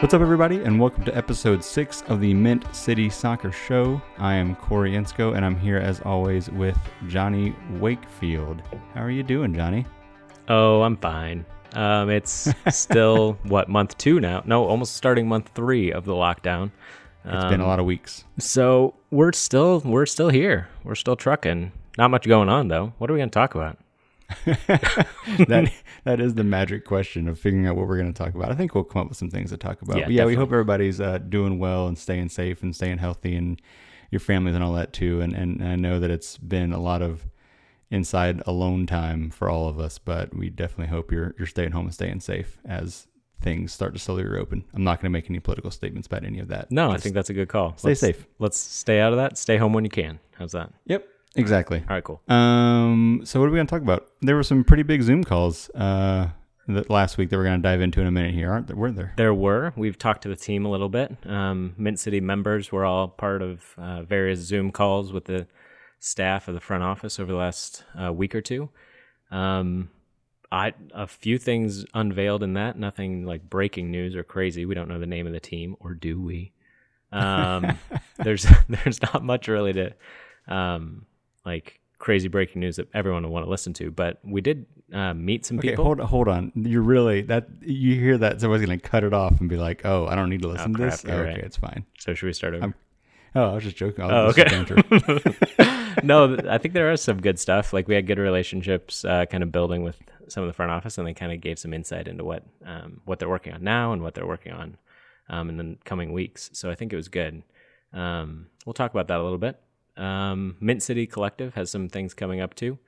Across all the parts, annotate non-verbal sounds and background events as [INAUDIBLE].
What's up, everybody, and welcome to episode six of the Mint City Soccer Show. I am Corey Ensko, and I'm here as always with Johnny Wakefield. How are you doing, Johnny? Oh, I'm fine. Um, it's [LAUGHS] still what month two now? No, almost starting month three of the lockdown. It's um, been a um, lot of weeks, so we're still we're still here. We're still trucking. Not much going on though. What are we going to talk about? [LAUGHS] that that is the magic question of figuring out what we're going to talk about. I think we'll come up with some things to talk about. Yeah, yeah we hope everybody's uh, doing well and staying safe and staying healthy and your families and all that too. And, and and I know that it's been a lot of inside alone time for all of us, but we definitely hope you're you're staying home and staying safe as things start to slowly reopen. I'm not going to make any political statements about any of that. No, Just I think that's a good call. Stay let's, safe. Let's stay out of that. Stay home when you can. How's that? Yep. Exactly. All right, cool. Um, so what are we going to talk about? There were some pretty big Zoom calls uh, that last week that we're going to dive into in a minute here, aren't there? Were there? There were. We've talked to the team a little bit. Um, Mint City members were all part of uh, various Zoom calls with the staff of the front office over the last uh, week or two. Um, I a few things unveiled in that. Nothing like breaking news or crazy. We don't know the name of the team, or do we? Um, [LAUGHS] there's [LAUGHS] there's not much really to um, like crazy breaking news that everyone will want to listen to. But we did uh, meet some okay, people. Hold hold on. You're really that you hear that someone's gonna cut it off and be like, "Oh, I don't need to listen oh, to this." Oh, okay, right. it's fine. So should we start over? I'm, oh, I was just joking. I'll oh, okay. [LAUGHS] no, I think there is some good stuff. Like we had good relationships, uh, kind of building with some of the front office, and they kind of gave some insight into what um, what they're working on now and what they're working on um, in the coming weeks. So I think it was good. Um, we'll talk about that a little bit. Um, Mint City Collective has some things coming up too.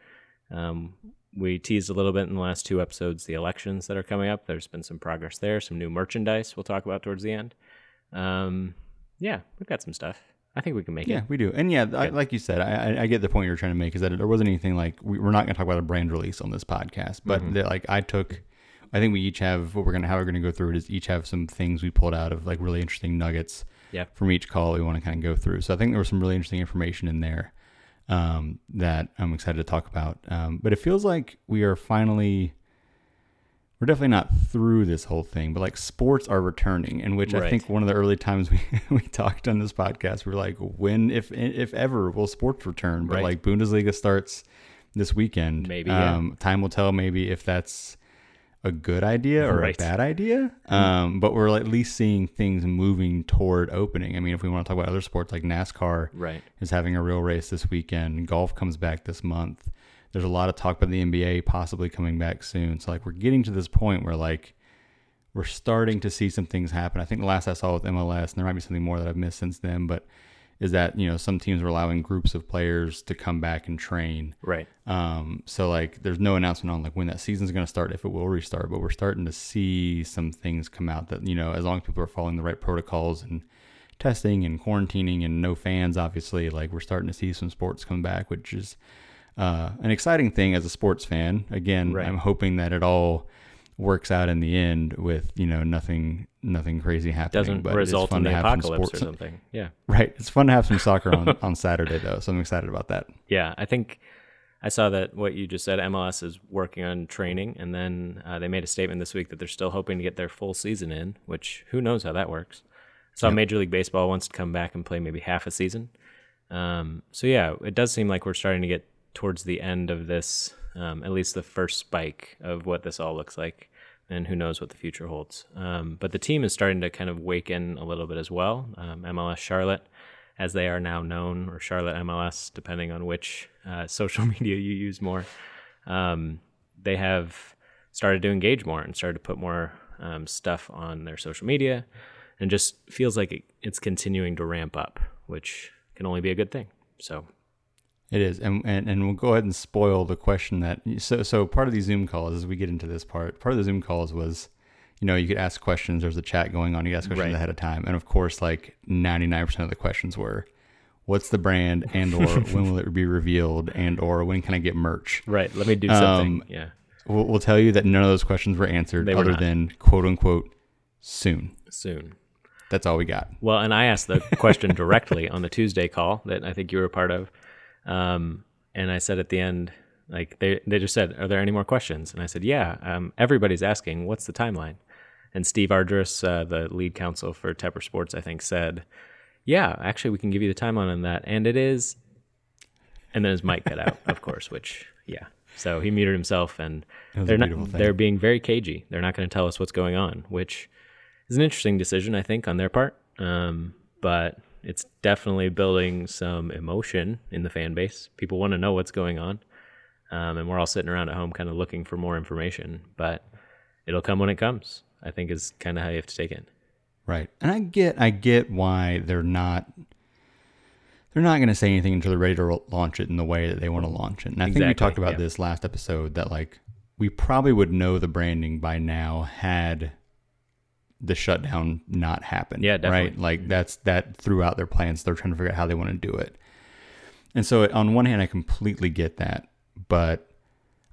Um, we teased a little bit in the last two episodes the elections that are coming up. There's been some progress there, some new merchandise we'll talk about towards the end. Um, yeah, we've got some stuff. I think we can make yeah, it. Yeah, we do. And yeah, I, like you said, I, I, get the point you're trying to make is that there wasn't anything like we, are not going to talk about a brand release on this podcast, but mm-hmm. that, like I took, I think we each have what we're going to how we're going to go through it is each have some things we pulled out of like really interesting nuggets yeah. from each call we want to kind of go through. So I think there was some really interesting information in there um, that I'm excited to talk about. Um, but it feels like we are finally, we're definitely not through this whole thing, but like sports are returning, in which right. I think one of the early times we, [LAUGHS] we talked on this podcast, we are like, when, if if ever, will sports return? But right. like Bundesliga starts this weekend. Maybe. Um, yeah. Time will tell maybe if that's a good idea or right. a bad idea. Mm-hmm. Um, but we're at least seeing things moving toward opening. I mean, if we want to talk about other sports like NASCAR right. is having a real race this weekend, golf comes back this month. There's a lot of talk about the NBA possibly coming back soon. So like we're getting to this point where like we're starting to see some things happen. I think the last I saw with MLS, and there might be something more that I've missed since then, but is that you know some teams are allowing groups of players to come back and train. Right. Um, so like there's no announcement on like when that season's going to start, if it will restart, but we're starting to see some things come out that you know as long as people are following the right protocols and testing and quarantining and no fans, obviously, like we're starting to see some sports come back, which is uh, an exciting thing as a sports fan. Again, right. I'm hoping that it all works out in the end with you know nothing nothing crazy happening. Doesn't but result in the apocalypse or something. Yeah, right. It's fun to have some soccer on [LAUGHS] on Saturday though, so I'm excited about that. Yeah, I think I saw that what you just said. MLS is working on training, and then uh, they made a statement this week that they're still hoping to get their full season in. Which who knows how that works. So yep. Major League Baseball wants to come back and play maybe half a season. Um, so yeah, it does seem like we're starting to get towards the end of this, um, at least the first spike of what this all looks like and who knows what the future holds. Um, but the team is starting to kind of wake in a little bit as well. Um, MLS Charlotte, as they are now known, or Charlotte MLS, depending on which uh, [LAUGHS] social media you use more, um, they have started to engage more and started to put more um, stuff on their social media, and just feels like it, it's continuing to ramp up, which can only be a good thing. So it is, and, and and we'll go ahead and spoil the question that so so part of these Zoom calls as we get into this part. Part of the Zoom calls was, you know, you could ask questions. There's a chat going on. You ask questions right. ahead of time, and of course, like 99 percent of the questions were, "What's the brand?" and or [LAUGHS] "When will it be revealed?" and or "When can I get merch?" Right. Let me do something. Um, yeah. We'll, we'll, tell you that none of those questions were answered, were other not. than quote unquote soon. Soon. That's all we got. Well, and I asked the question directly on the Tuesday call that I think you were a part of. Um, and I said at the end, like they they just said, "Are there any more questions?" And I said, "Yeah." Um, everybody's asking, "What's the timeline?" And Steve Ardress, uh, the lead counsel for Tepper Sports, I think said, "Yeah, actually, we can give you the timeline on that." And it is, and then his mic cut out, of course, which yeah. So he muted himself, and they're not, they're being very cagey. They're not going to tell us what's going on, which is an interesting decision, I think, on their part. Um, but it's definitely building some emotion in the fan base. People want to know what's going on. Um, and we're all sitting around at home kind of looking for more information, but it'll come when it comes, I think is kind of how you have to take it. Right. And I get, I get why they're not, they're not going to say anything until they're ready to launch it in the way that they want to launch it. And I exactly, think we talked about yeah. this last episode that like we probably would know the branding by now had the shutdown not happen. Yeah, definitely. Right? Like mm-hmm. that's that throughout their plans. They're trying to figure out how they want to do it. And so on one hand, I completely get that, but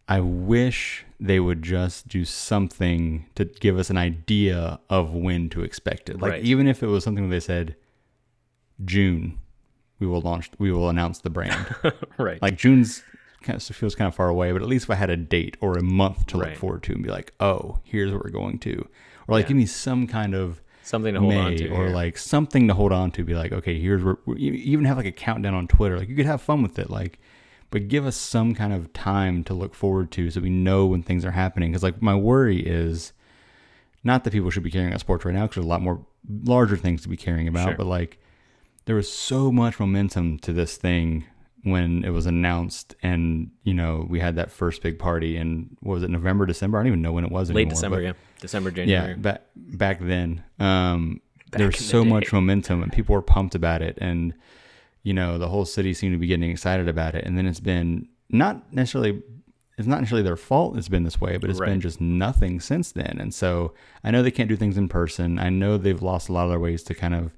I wish they would just do something to give us an idea of when to expect it. Like right. even if it was something they said June, we will launch, we will announce the brand. [LAUGHS] right. Like June's kind of feels kind of far away, but at least if I had a date or a month to right. look forward to and be like, oh, here's what we're going to or like yeah. give me some kind of something to hold May, on to, or like something to hold on to. Be like, okay, here's where even have like a countdown on Twitter. Like you could have fun with it, like, but give us some kind of time to look forward to, so we know when things are happening. Because like my worry is not that people should be caring about sports right now, because there's a lot more larger things to be caring about, sure. but like there was so much momentum to this thing when it was announced and you know we had that first big party in was it november december? I don't even know when it was late anymore, december yeah. December january. yeah back back then. Um back there was so the much momentum and people were pumped about it and you know the whole city seemed to be getting excited about it. And then it's been not necessarily it's not necessarily their fault it's been this way but it's right. been just nothing since then. And so i know they can't do things in person. I know they've lost a lot of their ways to kind of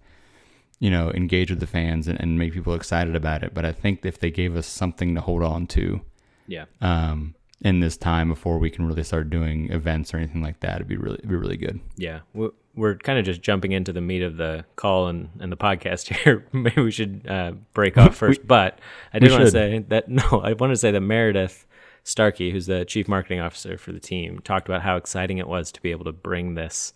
you know, engage with the fans and, and make people excited about it. But I think if they gave us something to hold on to, yeah, um, in this time before we can really start doing events or anything like that, it'd be really, it'd be really good. Yeah, we're, we're kind of just jumping into the meat of the call and, and the podcast [LAUGHS] here. Maybe we should uh, break [LAUGHS] off first. we, but I did want to say that [LAUGHS] no, I want to say that Meredith Starkey, who's the chief marketing officer for the team, talked about how exciting it was to be able to bring this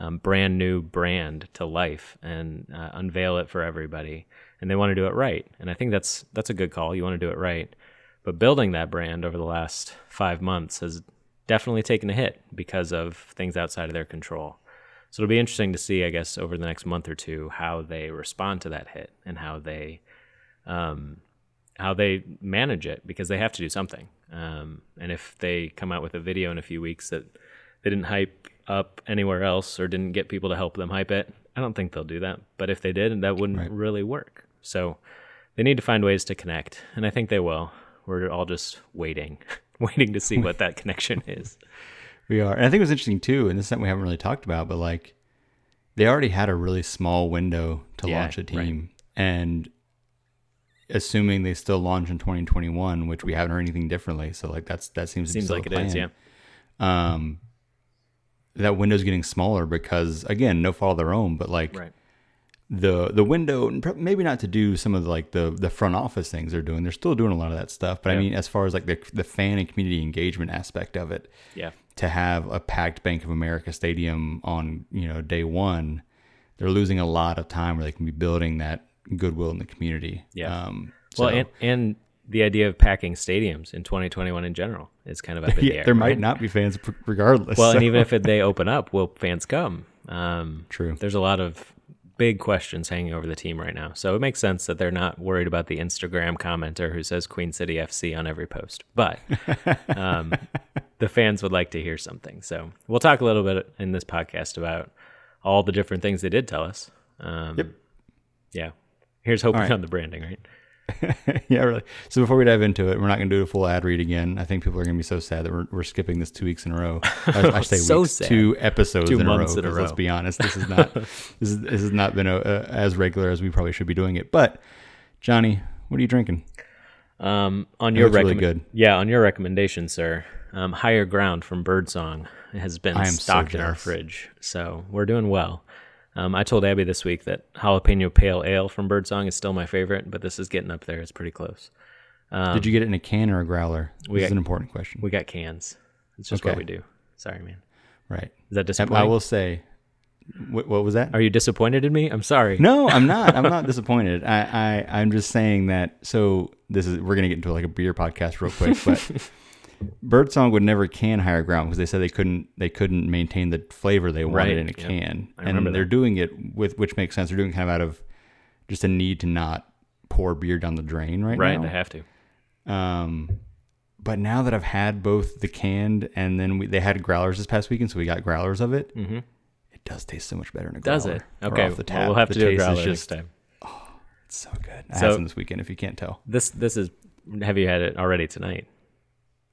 um, brand new brand to life and uh, unveil it for everybody. And they want to do it right. And I think that's that's a good call. You want to do it right. But building that brand over the last five months has definitely taken a hit because of things outside of their control. So it'll be interesting to see, I guess, over the next month or two, how they respond to that hit and how they um, how they manage it because they have to do something. Um, and if they come out with a video in a few weeks that they didn't hype up anywhere else or didn't get people to help them hype it, I don't think they'll do that. But if they did, that wouldn't right. really work. So they need to find ways to connect, and I think they will. We're all just waiting, [LAUGHS] waiting to see what that connection [LAUGHS] is. We are, and I think it was interesting too, and this is something we haven't really talked about, but like they already had a really small window to yeah, launch a team, right. and assuming they still launch in 2021, which we haven't heard anything differently, so like that's that seems seems like it is, yeah. Um, that window's getting smaller because again, no fault of their own, but like right. the the window maybe not to do some of the, like the the front office things they're doing. They're still doing a lot of that stuff, but yeah. I mean, as far as like the the fan and community engagement aspect of it, yeah, to have a packed Bank of America stadium on you know day one, they're losing a lot of time where they can be building that goodwill in the community. Yeah. Um, well, so, and, and the idea of packing stadiums in 2021 in general is kind of up in [LAUGHS] yeah, the air. There right? might not be fans regardless. Well, so. and even if [LAUGHS] they open up, will fans come? Um, True. There's a lot of big questions hanging over the team right now. So it makes sense that they're not worried about the Instagram commenter who says Queen City FC on every post. But [LAUGHS] um, the fans would like to hear something. So we'll talk a little bit in this podcast about all the different things they did tell us. Um, yep. Yeah. Here's hoping right. on the branding, right? [LAUGHS] yeah, really. So before we dive into it, we're not going to do a full ad read again. I think people are going to be so sad that we're, we're skipping this two weeks in a row. [LAUGHS] I, I say so weeks, sad. two episodes two in, a row, in a row. Let's be honest, this is not [LAUGHS] this, is, this has not been a, a, as regular as we probably should be doing it. But Johnny, what are you drinking? Um, on your recommend, really yeah, on your recommendation, sir. Um, Higher Ground from Birdsong has been stocked so in our fridge, so we're doing well. Um, I told Abby this week that jalapeno pale ale from Birdsong is still my favorite, but this is getting up there. It's pretty close. Um, Did you get it in a can or a growler? This is an important question. We got cans. It's just okay. what we do. Sorry, man. Right. Is that disappointing? I will say, what, what, was that? Are you disappointed in me? I'm sorry. No, I'm not. I'm not [LAUGHS] disappointed. I, I I'm just saying that. So this is we're gonna get into like a beer podcast real quick, but [LAUGHS] Birdsong would never can higher ground because they said they couldn't they couldn't maintain the flavor they wanted right. in a can, and they're that. doing it with which makes sense. They're doing kind of out of just a need to not pour beer down the drain right, right now. Right, they have to. Um, but now that I've had both the canned and then we, they had growlers this past weekend, so we got growlers of it. Mm-hmm. It does taste so much better in a growler. Does it? Okay, off the well, we'll have the to do a growler just, time. Oh, it's so good. I so, had some this weekend. If you can't tell, this this is. Have you had it already tonight?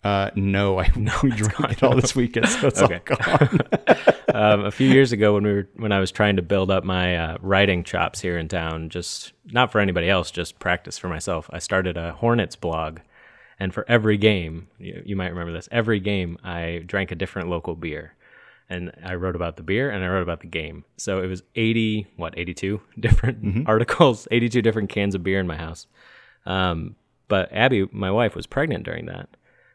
Uh, no, I [LAUGHS] no, we drank it all this weekend, so it's [LAUGHS] okay. gone. [LAUGHS] um, a few years ago, when we were when I was trying to build up my uh, writing chops here in town, just not for anybody else, just practice for myself, I started a Hornets blog and for every game, you, you might remember this, every game I drank a different local beer. And I wrote about the beer and I wrote about the game. So it was 80, what, 82 different mm-hmm. articles, 82 different cans of beer in my house. Um, but Abby, my wife, was pregnant during that.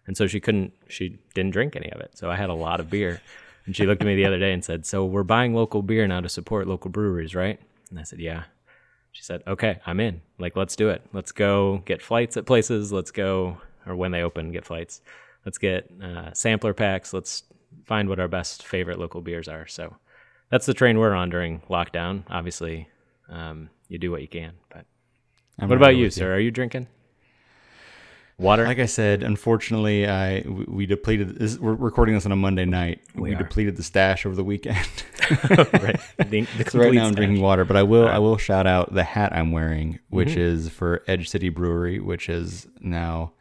And so she couldn't, she didn't drink any of it. So I had a lot of beer. And she looked at me the other day and said, So we're buying local beer now to support local breweries, right? And I said, Yeah. She said, Okay, I'm in. Like, let's do it. Let's go get flights at places. Let's go or when they open, get flights. Let's get uh, sampler packs. Let's find what our best favorite local beers are. So that's the train we're on during lockdown. Obviously, um, you do what you can. But I'm what about you, sir? You. Are you drinking? Water. Like I said, unfortunately, I we, depleted. This, we're recording this on a Monday night. We, we depleted the stash over the weekend. [LAUGHS] right. The, [LAUGHS] the so right now, I'm drinking water. But I will right. I will shout out the hat I'm wearing, which mm-hmm. is for Edge City Brewery, which is now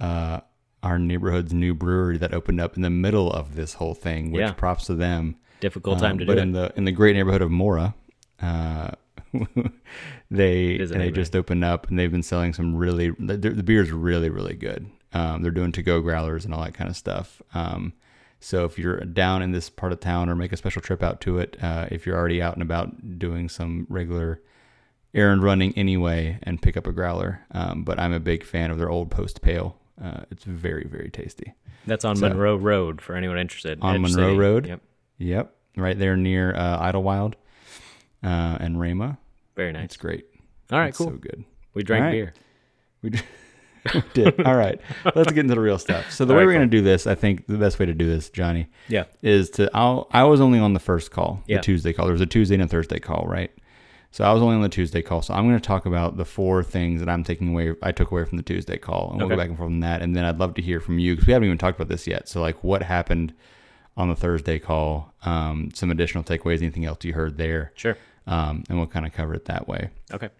uh, our neighborhood's new brewery that opened up in the middle of this whole thing, which yeah. props to them. Difficult time um, to but do in it. the in the great neighborhood of Mora, uh, [LAUGHS] they they just opened up and they've been selling some really the, the beer is really really good. Um, they're doing to go growlers and all that kind of stuff. Um, so if you're down in this part of town or make a special trip out to it, uh, if you're already out and about doing some regular errand running anyway, and pick up a growler. Um, but I'm a big fan of their old post pale uh, it's very, very tasty. That's on so, Monroe Road for anyone interested. On Edge Monroe City. Road. Yep. Yep. Right there near uh, Idlewild uh, and Rama. Very nice. It's great. All right, it's cool. So good. We drank right. beer. [LAUGHS] We did. All right. Let's get into the real stuff. So the All way right, we're cool. going to do this, I think the best way to do this, Johnny, yeah, is to I'll I was only on the first call, the. Tuesday call. There was a Tuesday and a Thursday call, right? So I was only on the Tuesday call. So I'm going to talk about the four things that I'm taking away. I took away from the Tuesday call, and we'll go back and forth on that. And then I'd love to hear from you because we haven't even talked about this yet. So like, what happened on the Thursday call? Um, some additional takeaways. Anything else you heard there? Sure. Um, and we'll kind of cover it that way. Okay.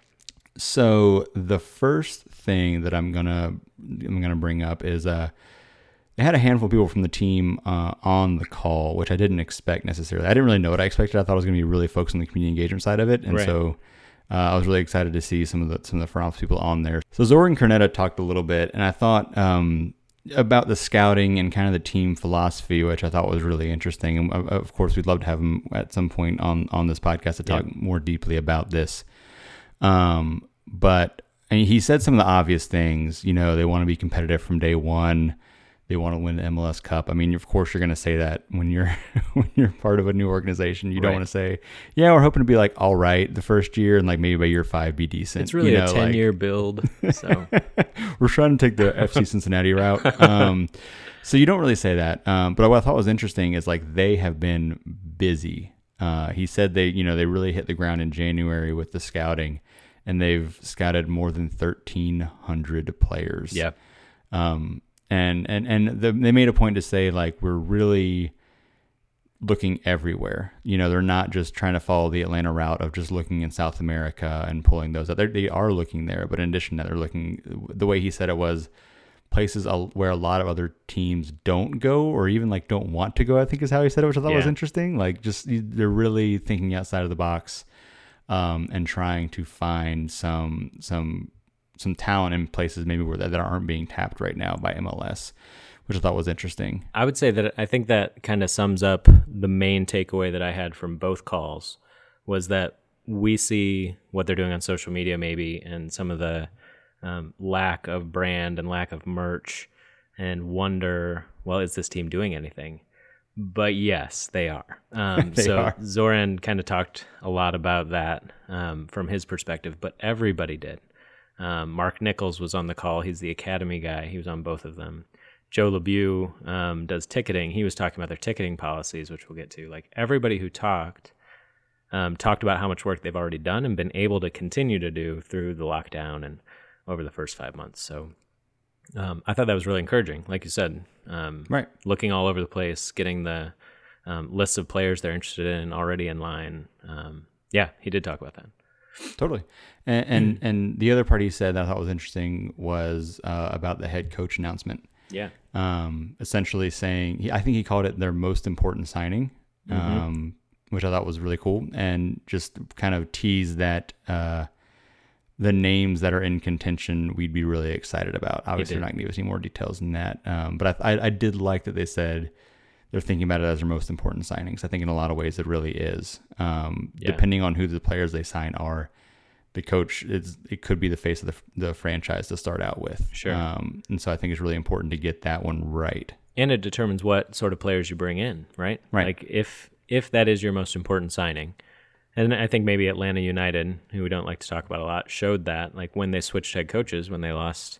So the first thing that I'm gonna I'm gonna bring up is uh they had a handful of people from the team uh, on the call, which I didn't expect necessarily. I didn't really know what I expected. I thought it was going to be really focused on the community engagement side of it, and right. so uh, I was really excited to see some of the some of the front office people on there. So Zoran Krneta talked a little bit, and I thought um, about the scouting and kind of the team philosophy, which I thought was really interesting. And of course, we'd love to have him at some point on on this podcast to talk more deeply about this. Um, but I mean, he said some of the obvious things. You know, they want to be competitive from day one they want to win the MLS Cup. I mean, of course, you're going to say that when you're [LAUGHS] when you're part of a new organization. You don't want to say, "Yeah, we're hoping to be like all right the first year, and like maybe by year five be decent." It's really you know, a ten like, year build. So [LAUGHS] we're trying to take the FC [LAUGHS] Cincinnati route. Um, so you don't really say that. Um, but what I thought was interesting is like they have been busy. Uh, he said they, you know, they really hit the ground in January with the scouting, and they've scouted more than thirteen hundred players. Yeah. Um, and and and the, they made a point to say like we're really looking everywhere. You know, they're not just trying to follow the Atlanta route of just looking in South America and pulling those out. They're, they are looking there, but in addition to that, they're looking. The way he said it was places where a lot of other teams don't go or even like don't want to go. I think is how he said it, which I thought yeah. was interesting. Like just they're really thinking outside of the box um, and trying to find some some some talent in places maybe where that, that aren't being tapped right now by MLS, which I thought was interesting. I would say that I think that kind of sums up the main takeaway that I had from both calls was that we see what they're doing on social media maybe and some of the um, lack of brand and lack of merch and wonder, well, is this team doing anything? but yes, they are. [LAUGHS] Um, they so are. Zoran kind of talked a lot about that um, from his perspective, but everybody did. Um, Mark Nichols was on the call. He's the academy guy. He was on both of them. Joe LeBeau um, does ticketing. He was talking about their ticketing policies, which we'll get to. Like everybody who talked um, talked about how much work they've already done and been able to continue to do through the lockdown and over the first five months. So um, I thought that was really encouraging. Like you said, um, right? Looking all over the place, getting the um, lists of players they're interested in already in line. Um, yeah, he did talk about that. Totally. And and, and, the other part he said that I thought was interesting was uh, about the head coach announcement. Yeah. Um, essentially saying, he, I think he called it their most important signing, mm-hmm. um, which I thought was really cool, and just kind of tease that uh, the names that are in contention we'd be really excited about. Obviously, they're not going to give us any more details than that, um, but I, I, I did like that they said they're thinking about it as their most important signings. I think in a lot of ways it really is. Um, yeah. Depending on who the players they sign are, the coach is it could be the face of the, the franchise to start out with. Sure. Um, and so I think it's really important to get that one right. And it determines what sort of players you bring in, right? Right. Like if if that is your most important signing, and I think maybe Atlanta United, who we don't like to talk about a lot, showed that like when they switched head coaches when they lost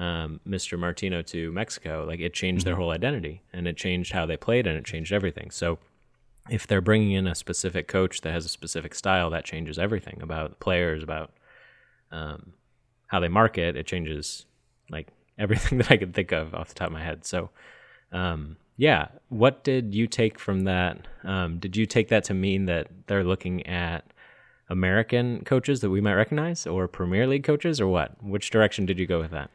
um, Mr. Martino to Mexico, like it changed mm-hmm. their whole identity and it changed how they played and it changed everything. So if they're bringing in a specific coach that has a specific style, that changes everything about the players, about um, how they market. It changes like [LAUGHS] everything that I could think of off the top of my head. So, um, yeah, what did you take from that? Um, did you take that to mean that they're looking at American coaches that we might recognize, or Premier League coaches, or what? Which direction did you go with that?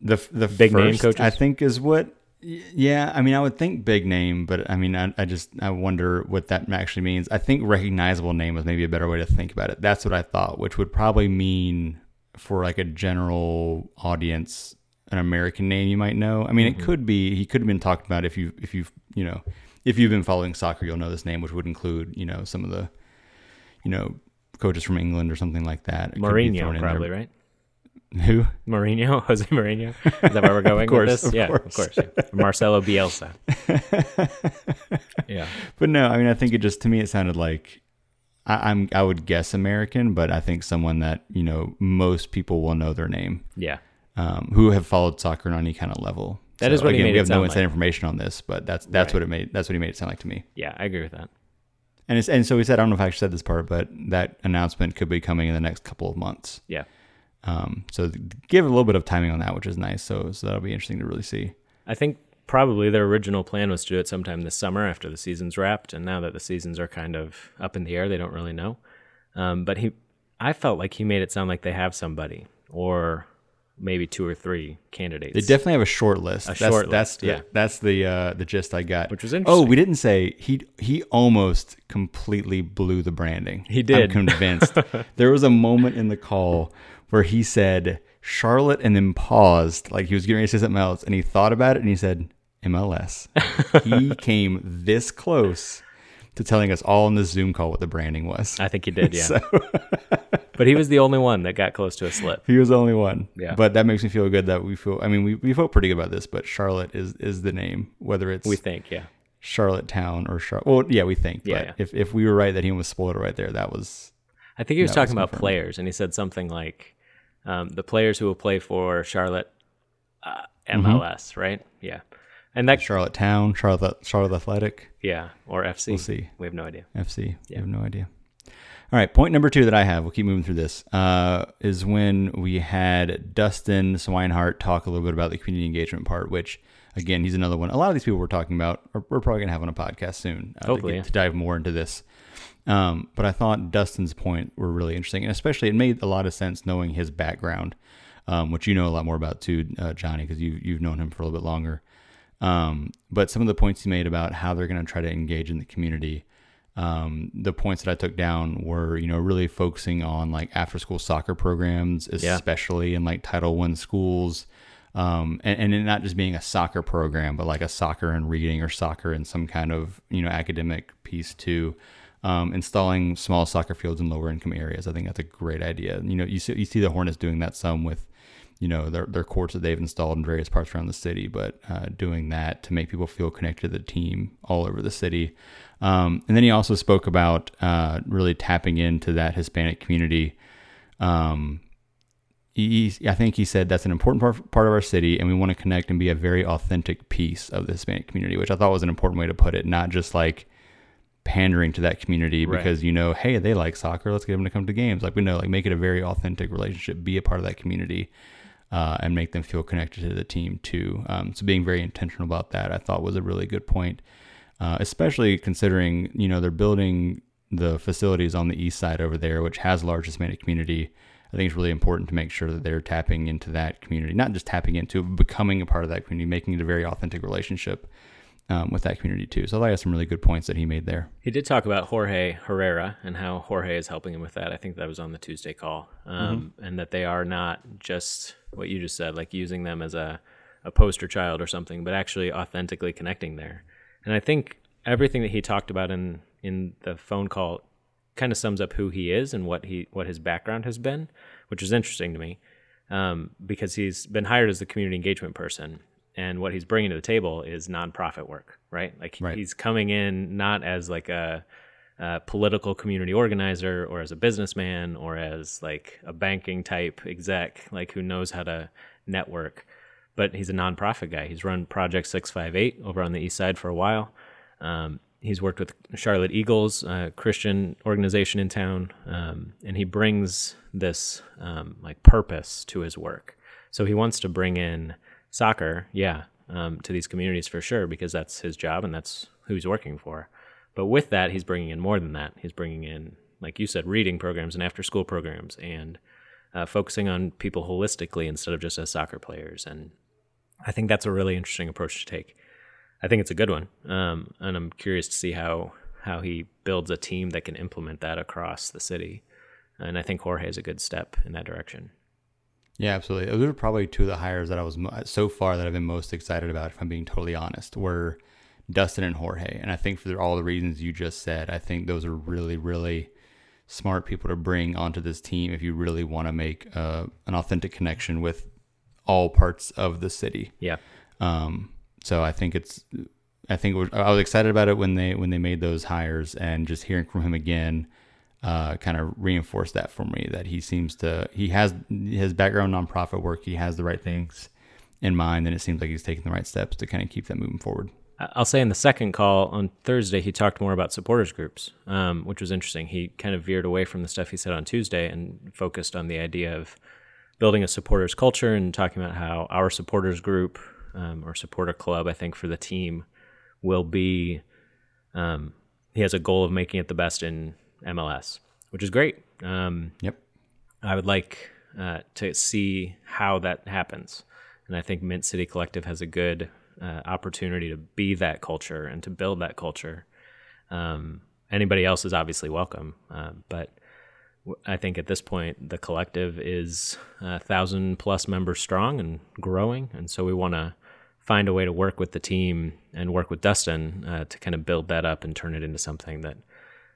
The the big first, name coaches, I think, is what yeah, I mean, I would think big name, but I mean, I, I just I wonder what that actually means. I think recognizable name was maybe a better way to think about it. That's what I thought, which would probably mean for like a general audience, an American name you might know. I mean, mm-hmm. it could be he could have been talked about if you if you've you know if you've been following soccer, you'll know this name, which would include you know some of the you know coaches from England or something like that. It Mourinho, probably right. Who? Mourinho, [LAUGHS] Jose Mourinho. Is that where we're [LAUGHS] going course, with this? yeah, course. of course. Yeah. Marcelo Bielsa. [LAUGHS] yeah. But no, I mean, I think it just to me it sounded like I, am I would guess American, but I think someone that you know most people will know their name. Yeah. Um, who have followed soccer on any kind of level. That so, is what again, we have no inside like. information on this, but that's that's right. what it made. That's what he made it sound like to me. Yeah, I agree with that. And it's, and so he said, I don't know if I actually said this part, but that announcement could be coming in the next couple of months. Yeah. Um, so give a little bit of timing on that, which is nice. So, so that'll be interesting to really see. I think probably their original plan was to do it sometime this summer after the season's wrapped, and now that the seasons are kind of up in the air, they don't really know. Um, but he, I felt like he made it sound like they have somebody, or maybe two or three candidates. They definitely have a short list. A that's, short that's list, the, yeah. That's the uh, the gist I got. Which was interesting. Oh, we didn't say he he almost completely blew the branding. He did. I'm convinced. [LAUGHS] there was a moment in the call where he said Charlotte and then paused, like he was getting ready to say something else, and he thought about it and he said MLS. [LAUGHS] he came this close to telling us all in the Zoom call what the branding was. I think he did, yeah. [LAUGHS] so, [LAUGHS] but he was the only one that got close to a slip. He was the only one. Yeah. But that makes me feel good that we feel. I mean, we we felt pretty good about this. But Charlotte is is the name, whether it's we think, yeah. Charlottetown or Charlotte. Well, yeah, we think. Yeah, but yeah. if if we were right that he almost spoiled it right there, that was. I think he was talking was about players, and he said something like um, the players who will play for Charlotte uh, MLS, mm-hmm. right? Yeah, and that Charlotte Town, Charlotte Charlotte Athletic, yeah, or FC. We'll see. We have no idea. FC. Yeah. We have no idea. All right, point number two that I have, we'll keep moving through this, uh, is when we had Dustin Swinehart talk a little bit about the community engagement part, which, again, he's another one. A lot of these people we're talking about, are, we're probably going to have on a podcast soon uh, Hopefully, to, get, to, dive more into this. Um, but I thought Dustin's point were really interesting, and especially it made a lot of sense knowing his background, um, which you know a lot more about too, uh, Johnny, because you you've known him for a little bit longer. Um, but some of the points he made about how they're going to try to engage in the community, um, the points that I took down were, you know, really focusing on like after school soccer programs, especially yeah. in like Title One schools. Um, and, and not just being a soccer program, but like a soccer and reading or soccer and some kind of, you know, academic piece too um, installing small soccer fields in lower income areas. I think that's a great idea. You know, you see, you see the Hornets doing that some with you know their their courts that they've installed in various parts around the city, but uh, doing that to make people feel connected to the team all over the city. Um, and then he also spoke about uh, really tapping into that Hispanic community. Um, he, I think he said that's an important part, part of our city, and we want to connect and be a very authentic piece of the Hispanic community, which I thought was an important way to put it, not just like pandering to that community right. because you know, hey, they like soccer, let's get them to come to games. Like we know, like make it a very authentic relationship, be a part of that community, uh, and make them feel connected to the team too. Um, so being very intentional about that, I thought was a really good point, uh, especially considering you know they're building the facilities on the east side over there, which has a large Hispanic community. I think it's really important to make sure that they're tapping into that community, not just tapping into, but becoming a part of that community, making it a very authentic relationship um, with that community too. So I thought he had some really good points that he made there. He did talk about Jorge Herrera and how Jorge is helping him with that. I think that was on the Tuesday call, um, mm-hmm. and that they are not just what you just said, like using them as a, a poster child or something, but actually authentically connecting there. And I think everything that he talked about in in the phone call kind of sums up who he is and what he what his background has been, which is interesting to me um, because he's been hired as the community engagement person, and what he's bringing to the table is nonprofit work, right? Like right. he's coming in not as like a, a, political community organizer or as a businessman or as like a banking type exec, like who knows how to network, but he's a nonprofit guy. He's run Project Six Five Eight over on the east side for a while. Um, he's worked with Charlotte Eagles, a Christian organization in town, um, and he brings this um, like purpose to his work. So he wants to bring in soccer, yeah, um, to these communities for sure because that's his job and that's who he's working for. But with that, he's bringing in more than that. He's bringing in, like you said, reading programs and after-school programs and uh, focusing on people holistically instead of just as soccer players. And I think that's a really interesting approach to take. I think it's a good one, um, and I'm curious to see how how he builds a team that can implement that across the city. And I think Jorge is a good step in that direction. Yeah, absolutely. Those are probably two of the hires that I was so far that I've been most excited about. If I'm being totally honest, were Dustin and Jorge, and I think for all the reasons you just said, I think those are really, really smart people to bring onto this team if you really want to make uh, an authentic connection with all parts of the city. Yeah. Um, so I think it's I think was, I was excited about it when they when they made those hires and just hearing from him again uh, kind of reinforced that for me that he seems to he has his background nonprofit work he has the right things in mind and it seems like he's taking the right steps to kind of keep that moving forward. I'll say in the second call on Thursday, he talked more about supporters groups, um, which was interesting. He kind of veered away from the stuff he said on Tuesday and focused on the idea of building a supporters culture and talking about how our supporters group um, or supporter club, I think, for the team will be. Um, he has a goal of making it the best in MLS, which is great. Um, yep. I would like uh, to see how that happens, and I think Mint City Collective has a good uh, opportunity to be that culture and to build that culture. Um, anybody else is obviously welcome, uh, but I think at this point the collective is a thousand plus members strong and growing, and so we want to find a way to work with the team and work with Dustin uh, to kind of build that up and turn it into something that,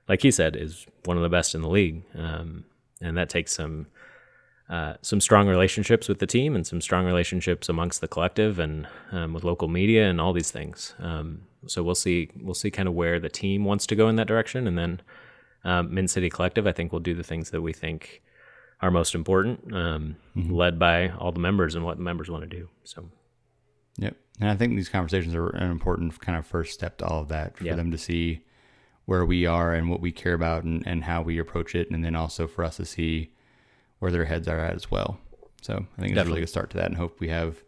like he said, is one of the best in the league. Um, and that takes some uh, some strong relationships with the team and some strong relationships amongst the collective and um, with local media and all these things. Um, so we'll see we'll see kind of where the team wants to go in that direction, and then um, Mint City Collective, I think, will do the things that we think are most important, um, mm-hmm. led by all the members and what the members want to do. So, yep. And I think these conversations are an important kind of first step to all of that for yep. them to see where we are and what we care about and, and how we approach it, and then also for us to see where their heads are at as well. So I think Definitely. it's a really good start to that, and hope we have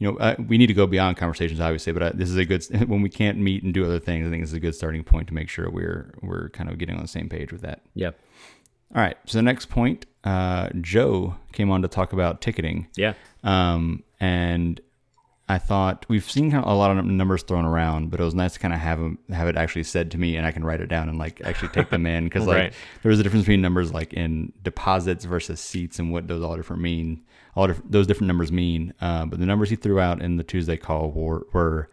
you know, uh, we need to go beyond conversations, obviously, but uh, this is a good [LAUGHS] when we can't meet and do other things. I think this is a good starting point to make sure we're we're kind of getting on the same page with that. Yep. All right. So the next point, uh, Joe came on to talk about ticketing. Yeah. Um, and I thought we've seen kind of a lot of numbers thrown around, but it was nice to kind of have them have it actually said to me, and I can write it down and like actually take them in because [LAUGHS] like right. there was a difference between numbers like in deposits versus seats and what those all different mean all diff- those different numbers mean. Uh, but the numbers he threw out in the Tuesday call were, were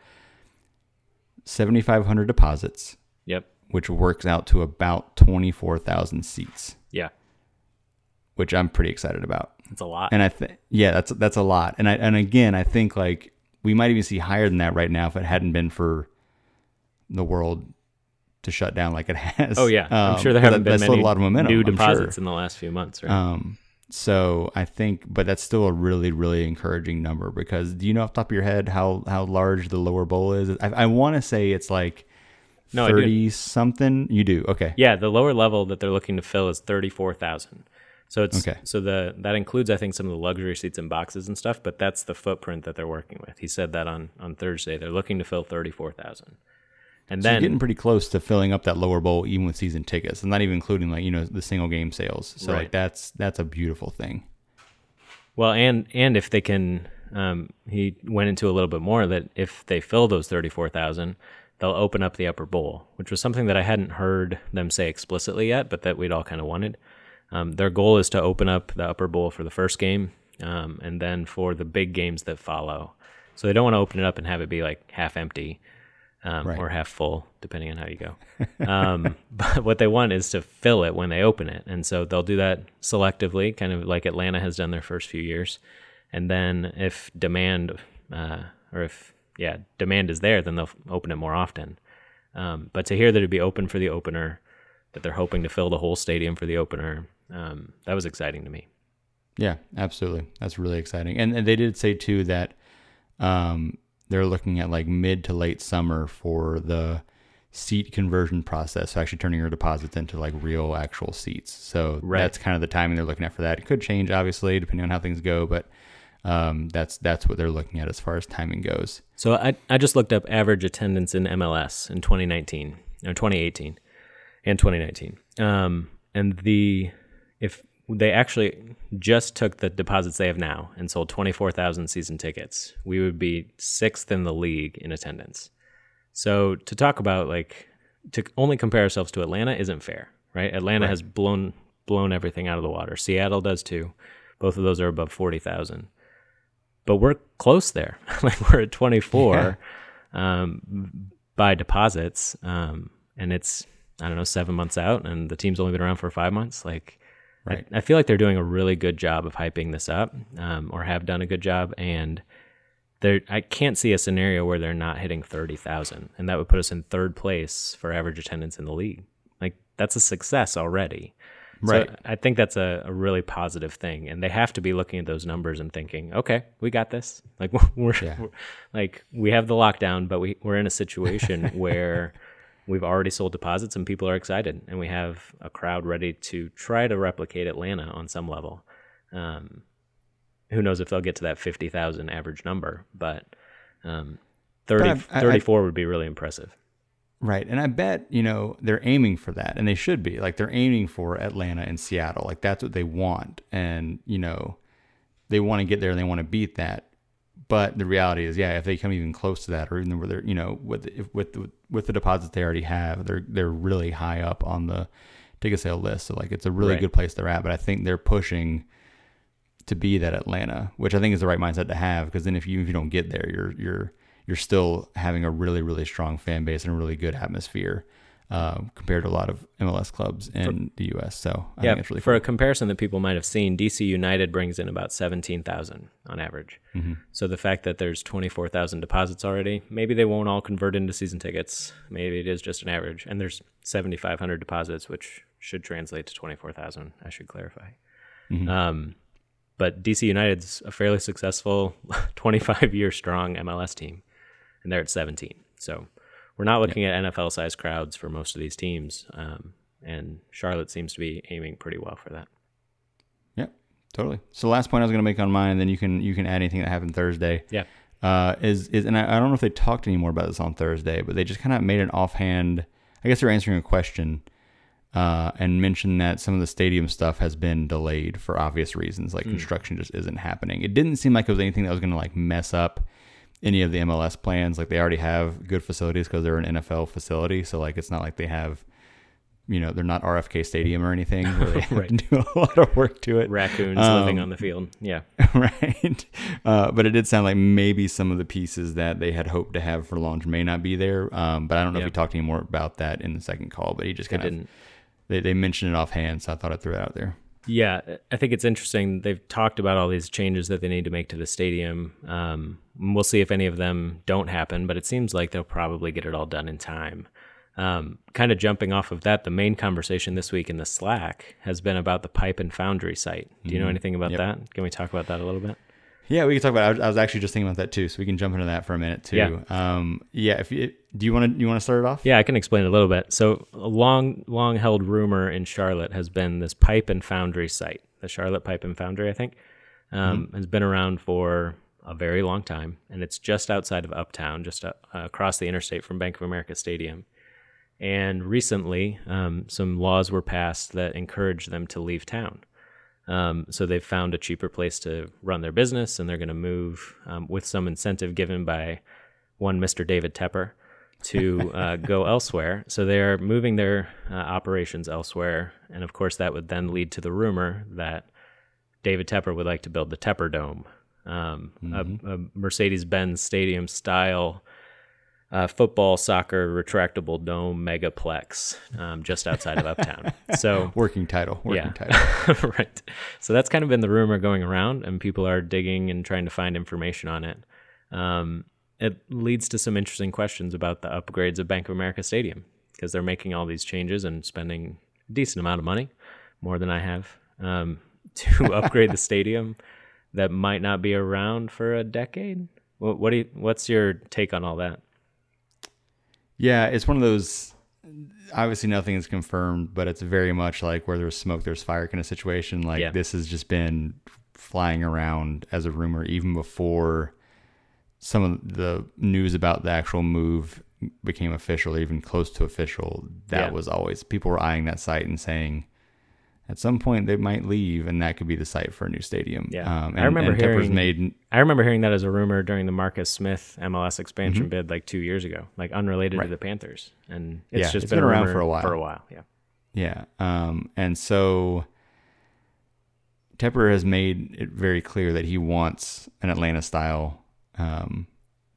7,500 deposits. Yep. Which works out to about 24,000 seats. Yeah. Which I'm pretty excited about. It's a lot. And I think yeah, that's that's a lot. And I and again, I think like we might even see higher than that right now if it hadn't been for the world to shut down like it has. Oh yeah, um, I'm sure there haven't that, been many a lot of momentum, new deposits sure. in the last few months. Right? Um, so I think, but that's still a really, really encouraging number because do you know off the top of your head how how large the lower bowl is? I, I want to say it's like no, thirty something. You do okay? Yeah, the lower level that they're looking to fill is thirty four thousand. So it's okay. so the that includes I think some of the luxury seats and boxes and stuff, but that's the footprint that they're working with. He said that on on Thursday. They're looking to fill thirty four thousand. And so then getting pretty close to filling up that lower bowl even with season tickets, and not even including like you know the single game sales. So right. like that's that's a beautiful thing. Well, and and if they can, um, he went into a little bit more that if they fill those thirty four thousand, they'll open up the upper bowl, which was something that I hadn't heard them say explicitly yet, but that we'd all kind of wanted. Um, their goal is to open up the upper bowl for the first game, um, and then for the big games that follow. So they don't want to open it up and have it be like half empty um, right. or half full, depending on how you go. Um, [LAUGHS] but what they want is to fill it when they open it, and so they'll do that selectively, kind of like Atlanta has done their first few years. And then if demand, uh, or if yeah, demand is there, then they'll open it more often. Um, but to hear that it'd be open for the opener, that they're hoping to fill the whole stadium for the opener, um, that was exciting to me. Yeah, absolutely. That's really exciting. And, and they did say too that um, they're looking at like mid to late summer for the seat conversion process, so actually turning your deposits into like real actual seats. So right. that's kind of the timing they're looking at for that. It could change obviously depending on how things go, but um, that's that's what they're looking at as far as timing goes. So I I just looked up average attendance in MLS in 2019 or 2018 and 2019, um, and the if they actually just took the deposits they have now and sold 24,000 season tickets, we would be sixth in the league in attendance. So to talk about like to only compare ourselves to Atlanta isn't fair, right? Atlanta right. has blown blown everything out of the water. Seattle does too. Both of those are above 40,000. But we're close there. [LAUGHS] like we're at 24 yeah. um, by deposits um, and it's I don't know 7 months out and the team's only been around for 5 months like Right. I, I, feel like they're doing a really good job of hyping this up, um, or have done a good job, and there I can't see a scenario where they're not hitting thirty thousand, and that would put us in third place for average attendance in the league. Like that's a success already. Right. So I think that's a, a really positive thing, and they have to be looking at those numbers and thinking, okay, we got this. Like [LAUGHS] we're, yeah. we're like we have the lockdown, but we we're in a situation [LAUGHS] where we've already sold deposits and people are excited and we have a crowd ready to try to replicate atlanta on some level. Um, who knows if they'll get to that 50000 average number but, um, 30, but I, 34 I, would be really impressive. Right and i bet you know they're aiming for that and they should be like they're aiming for atlanta and seattle like that's what they want and you know they want to get there and they want to beat that but the reality is, yeah, if they come even close to that, or even where they're, you know, with if, with the, with the deposits they already have, they're they're really high up on the ticket sale list. So like, it's a really right. good place they're at. But I think they're pushing to be that Atlanta, which I think is the right mindset to have. Because then if you if you don't get there, you're you're you're still having a really really strong fan base and a really good atmosphere. Uh, compared to a lot of MLS clubs in for, the U.S. So I yeah, really for a comparison that people might have seen, DC United brings in about seventeen thousand on average. Mm-hmm. So the fact that there's twenty four thousand deposits already, maybe they won't all convert into season tickets. Maybe it is just an average, and there's seventy five hundred deposits, which should translate to twenty four thousand. I should clarify. Mm-hmm. Um, but DC United's a fairly successful, [LAUGHS] twenty five year strong MLS team, and they're at seventeen. So we're not looking yeah. at NFL size crowds for most of these teams, um, and Charlotte seems to be aiming pretty well for that. Yeah, totally. So the last point I was going to make on mine, and then you can you can add anything that happened Thursday. Yeah. Uh, is is and I, I, don't know if they talked anymore about this on Thursday, but they just kind of made an offhand. I guess they're answering a question. Uh, and mentioned that some of the stadium stuff has been delayed for obvious reasons, like mm. construction just isn't happening. It didn't seem like it was anything that was going to like mess up any of the MLS plans. Like they already have good facilities because they're an NFL facility. So like it's not like they have, you know, they're not RFK Stadium or anything where they [LAUGHS] right. do [LAUGHS] a lot of work to it. Raccoons um, living on the field. Yeah. [LAUGHS] Right. Uh, but it did sound like maybe some of the pieces that they had hoped to have for launch may not be there. Um, but I don't know yep. if he talked any more about that in the second call. But he just kind of didn't. They, they mentioned it offhand, so I thought I'd throw it out there. Yeah, I think it's interesting. They've talked about all these changes that they need to make to the stadium. Um, we'll see if any of them don't happen, but it seems like they'll probably get it all done in time. Um, kind of jumping off of that, the main conversation this week in the Slack has been about the Pipe and Foundry site. Do you know mm-hmm. anything about yep. that? Can we talk about that a little bit? Yeah, we can talk about. It. I was, I was actually just thinking about that too, so we can jump into that for a minute too. Yeah. Um, yeah. If you do, you want to you want to start it off? Yeah, I can explain a little bit. So, a long long held rumor in Charlotte has been this pipe and foundry site, the Charlotte Pipe and Foundry, I think, um, mm-hmm. has been around for a very long time, and it's just outside of Uptown, just uh, across the interstate from Bank of America Stadium. And recently, um, some laws were passed that encourage them to leave town. Um, so they've found a cheaper place to run their business, and they're going to move um, with some incentive given by one Mr. David Tepper to uh, go elsewhere. So they're moving their uh, operations elsewhere, and of course that would then lead to the rumor that David Tepper would like to build the Tepper Dome, um, mm-hmm. a, a Mercedes-Benz Stadium style uh, football, soccer, retractable dome megaplex um, just outside of Uptown. So [LAUGHS] working title, working yeah. title, [LAUGHS] right? So that's kind of been the rumor going around, and people are digging and trying to find information on it. Um, it leads to some interesting questions about the upgrades of Bank of America Stadium because they're making all these changes and spending a decent amount of money, more than I have, um, [LAUGHS] to upgrade the stadium that might not be around for a decade. What, what do you, what's your take on all that? Yeah, it's one of those. Obviously, nothing is confirmed, but it's very much like where there's smoke, there's fire kind of situation. Like yeah. this has just been flying around as a rumor even before some of the news about the actual move became official, even close to official. That yeah. was always people were eyeing that site and saying, at some point they might leave, and that could be the site for a new stadium. Yeah, um, and, I remember hearing. Made, I remember hearing that as a rumor during the Marcus Smith MLS expansion mm-hmm. bid like two years ago, like unrelated right. to the Panthers, and it's yeah, just it's been, been around for a while. For a while, yeah. Yeah, um, and so Tepper has made it very clear that he wants an Atlanta style um,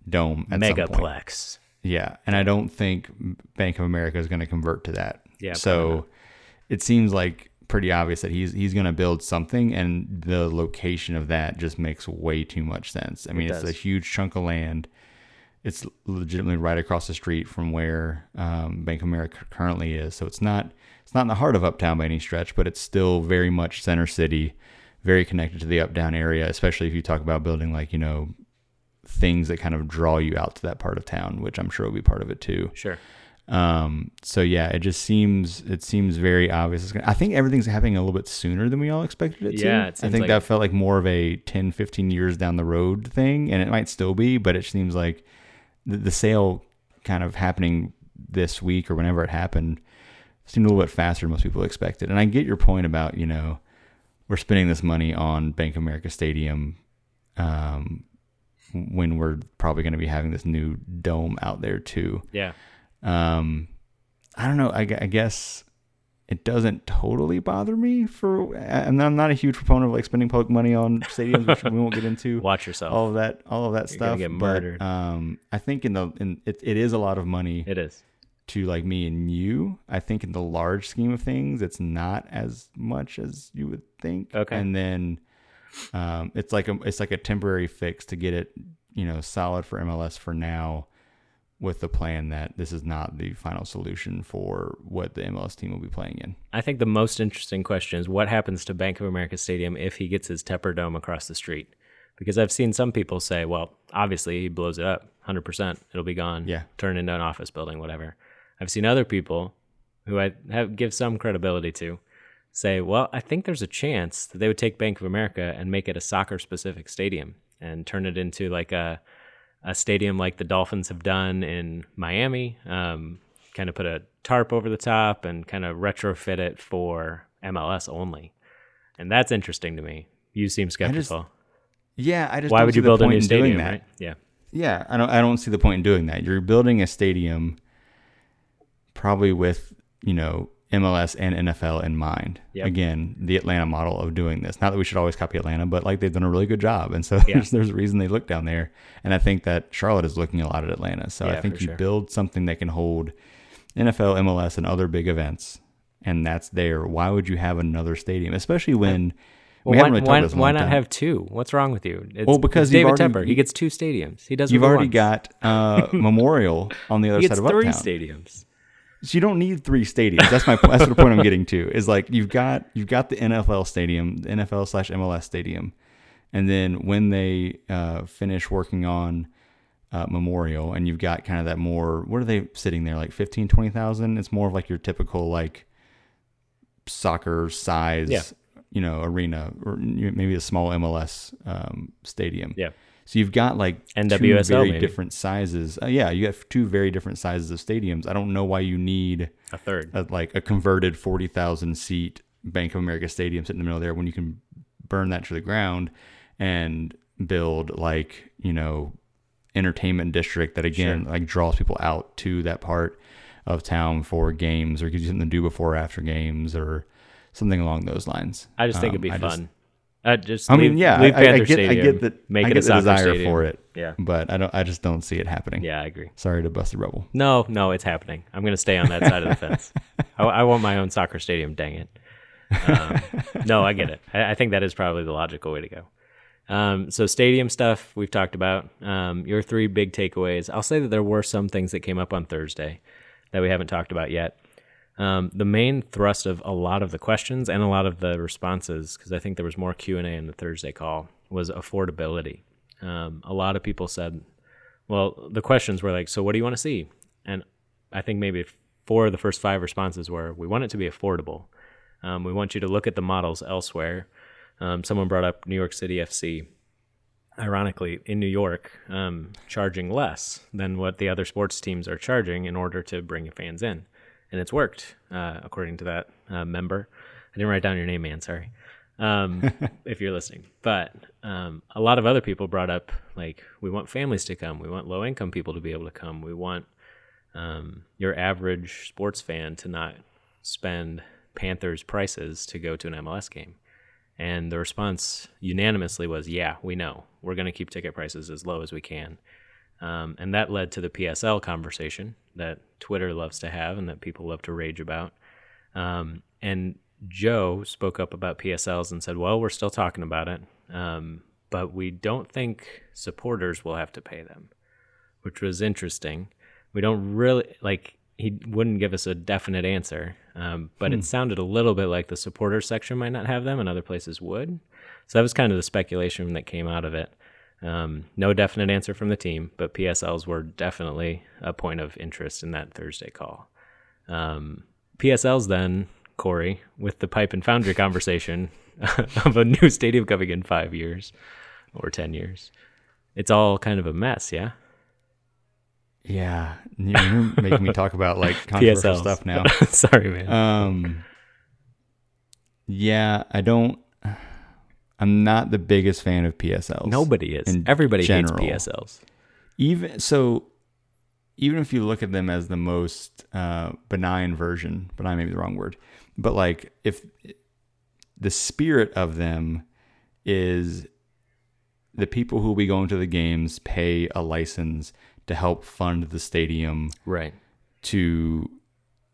dome at megaplex. Yeah, and I don't think Bank of America is going to convert to that. Yeah. So it seems like pretty obvious that he's he's going to build something, and the location of that just makes way too much sense. I mean, it it's a huge chunk of land. It's legitimately right across the street from where um, Bank of America currently is, so it's not it's not in the heart of Uptown by any stretch, but it's still very much center city, very connected to the Uptown area. Especially if you talk about building like you know things that kind of draw you out to that part of town, which I'm sure will be part of it too. Sure. Um, so yeah, it just seems it seems very obvious. Gonna, I think everything's happening a little bit sooner than we all expected it yeah, to. It I think like... that felt like more of a 10, 15 years down the road thing, and it might still be, but it seems like the, the sale kind of happening this week or whenever it happened seemed a little bit faster than most people expected. And I get your point about you know we're spending this money on Bank of America Stadium. Um, when we're probably going to be having this new dome out there too. Yeah. Um, I don't know. I, I guess it doesn't totally bother me for and I'm not a huge proponent of like spending public money on [LAUGHS] stadiums, which we won't get into. Watch yourself. All of that, all of that You're stuff. Get murdered. But um, I think in the in it, it is a lot of money. It is to like me and you. I think in the large scheme of things, it's not as much as you would think. Okay. And then um, it's like a it's like a temporary fix to get it you know solid for MLS for now with the plan that this is not the final solution for what the MLS team will be playing in. I think the most interesting question is what happens to Bank of America Stadium if he gets his Tepper Dome across the street? Because I've seen some people say, well, obviously he blows it up 100%, it'll be gone, yeah. turn into an office building, whatever. I've seen other people who I have give some credibility to say, well, I think there's a chance that they would take Bank of America and make it a soccer specific stadium and turn it into like a a stadium like the Dolphins have done in Miami. Um, kind of put a tarp over the top and kind of retrofit it for MLS only, and that's interesting to me. You seem skeptical. Just, yeah, I just why would you build a new stadium? Right? Yeah, yeah. I don't. I don't see the point in doing that. You're building a stadium, probably with you know MLS and NFL in mind. Yep. Again, the Atlanta model of doing this. Not that we should always copy Atlanta, but like they've done a really good job. And so [LAUGHS] yeah. there's, there's a reason they look down there. And I think that Charlotte is looking a lot at Atlanta. So yeah, I think you sure. build something that can hold NFL, MLS, and other big events and that's there. Why would you have another stadium, especially when well, why, really why, why not time. have two? What's wrong with you? It's, well, because David already, Tepper, he gets two stadiums. He doesn't. You've already got uh, [LAUGHS] Memorial on the other he side of three Uptown. stadiums. So you don't need three stadiums. That's my that's the point I'm getting to. Is like you've got you've got the NFL stadium, the NFL slash MLS stadium, and then when they uh, finish working on uh, Memorial, and you've got kind of that more. What are they sitting there like 15, 20,000? It's more of like your typical like soccer size, yeah. you know, arena or maybe a small MLS um, stadium. Yeah. So you've got like NWSL, two very maybe. different sizes. Uh, yeah, you have two very different sizes of stadiums. I don't know why you need a third, a, like a converted forty thousand seat Bank of America stadium sitting in the middle there when you can burn that to the ground and build like you know entertainment district that again sure. like draws people out to that part of town for games or gives you something to do before or after games or something along those lines. I just think um, it'd be I fun. Just, uh, just I leave, mean, yeah, leave I, I, get, Stadium, I get that. Make I it get a the desire stadium. for it. Yeah, but I don't. I just don't see it happening. Yeah, I agree. Sorry to bust the rubble. No, no, it's happening. I'm gonna stay on that side of the fence. [LAUGHS] I, I, want my own soccer stadium. Dang it. Um, no, I get it. I, I, think that is probably the logical way to go. Um, so stadium stuff we've talked about. Um, your three big takeaways. I'll say that there were some things that came up on Thursday that we haven't talked about yet. Um, the main thrust of a lot of the questions and a lot of the responses, because I think there was more Q and A in the Thursday call, was affordability. Um, a lot of people said, "Well, the questions were like, so what do you want to see?" And I think maybe four of the first five responses were, "We want it to be affordable. Um, we want you to look at the models elsewhere." Um, someone brought up New York City FC. Ironically, in New York, um, charging less than what the other sports teams are charging in order to bring fans in and it's worked uh, according to that uh, member. I didn't write down your name, man. Sorry. Um, [LAUGHS] if you're listening, but um, a lot of other people brought up like we want families to come, we want low income people to be able to come, we want um, your average sports fan to not spend Panthers prices to go to an MLS game. And the response unanimously was, "Yeah, we know. We're going to keep ticket prices as low as we can." Um, and that led to the PSL conversation that Twitter loves to have and that people love to rage about. Um, and Joe spoke up about PSLs and said, well, we're still talking about it, um, but we don't think supporters will have to pay them, which was interesting. We don't really, like, he wouldn't give us a definite answer, um, but hmm. it sounded a little bit like the supporters section might not have them and other places would. So that was kind of the speculation that came out of it. Um, no definite answer from the team, but PSLs were definitely a point of interest in that Thursday call. Um, PSLs then, Corey, with the pipe and foundry [LAUGHS] conversation [LAUGHS] of a new stadium coming in five years or 10 years. It's all kind of a mess, yeah? Yeah. You're making me talk about like [LAUGHS] controversial PSLs. stuff now. Sorry, man. Um, yeah, I don't I'm not the biggest fan of PSLs. Nobody is. And everybody general. hates PSLs. Even so, even if you look at them as the most uh, benign version, benign may be the wrong word, but like if the spirit of them is the people who will be going to the games pay a license to help fund the stadium, right? To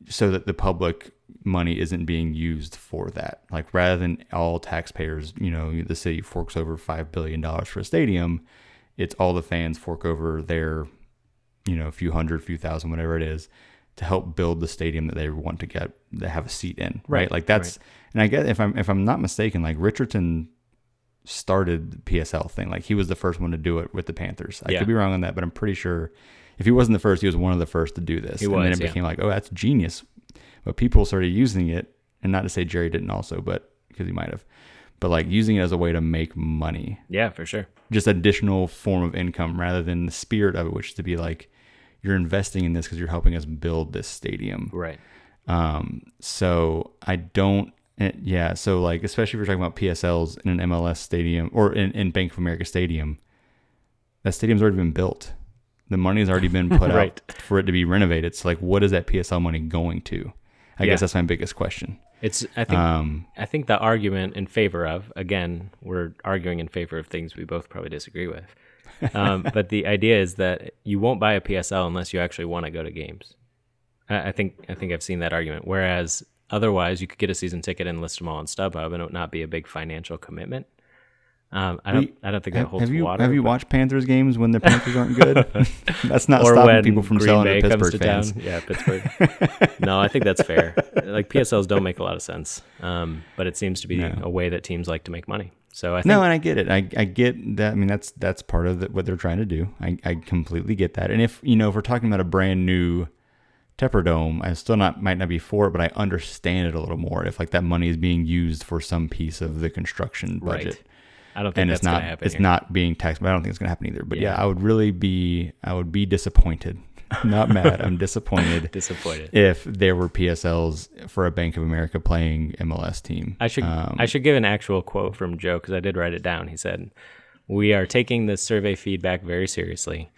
so that the public money isn't being used for that. Like rather than all taxpayers, you know, the city forks over five billion dollars for a stadium, it's all the fans fork over their, you know, a few hundred, few thousand, whatever it is, to help build the stadium that they want to get to have a seat in. Right. right? Like that's right. and I guess if I'm if I'm not mistaken, like Richardson started the PSL thing. Like he was the first one to do it with the Panthers. I yeah. could be wrong on that, but I'm pretty sure if he wasn't the first, he was one of the first to do this. He and was, then it yeah. became like, oh, that's genius. But people started using it, and not to say Jerry didn't also, but because he might have, but like using it as a way to make money. Yeah, for sure. Just additional form of income rather than the spirit of it, which is to be like, you're investing in this because you're helping us build this stadium. Right. Um. So I don't. Eh, yeah. So like, especially if you're talking about PSLs in an MLS stadium or in, in Bank of America Stadium, that stadium's already been built the money has already been [LAUGHS] put right. out for it to be renovated. So like, what is that PSL money going to? I yeah. guess that's my biggest question. It's I think um, I think the argument in favor of again we're arguing in favor of things we both probably disagree with, um, [LAUGHS] but the idea is that you won't buy a PSL unless you actually want to go to games. I, I think I think I've seen that argument. Whereas otherwise, you could get a season ticket and list them all on StubHub, and it would not be a big financial commitment. Um, I don't. We, I don't think that holds have you, water. Have you watched Panthers games when the Panthers aren't good? [LAUGHS] [LAUGHS] that's not or stopping people from Green selling Bay to Pittsburgh to fans. Town. Yeah, Pittsburgh. [LAUGHS] no, I think that's fair. Like PSLs don't make a lot of sense, um, but it seems to be no. a way that teams like to make money. So I think, no, and I get it. I, I get that. I mean, that's that's part of the, what they're trying to do. I, I completely get that. And if you know, if we're talking about a brand new Tepper Dome, I still not might not be for it, but I understand it a little more. If like that money is being used for some piece of the construction budget. Right. I don't think and it's not it's here. not being taxed, but I don't think it's going to happen either. But yeah. yeah, I would really be I would be disappointed. [LAUGHS] not mad. I'm disappointed. [LAUGHS] disappointed. If there were PSLs for a Bank of America playing MLS team. I should um, I should give an actual quote from Joe because I did write it down. He said, "We are taking the survey feedback very seriously.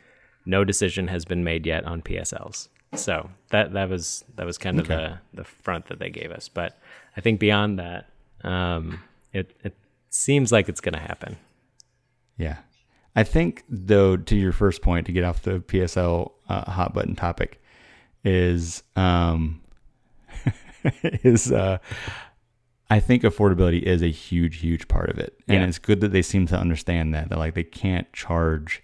No decision has been made yet on PSLs." So that that was that was kind of okay. the the front that they gave us. But I think beyond that, um, it it seems like it's going to happen. Yeah. I think, though, to your first point, to get off the PSL uh, hot button topic, is um, [LAUGHS] is uh, I think affordability is a huge, huge part of it, and yeah. it's good that they seem to understand that that like they can't charge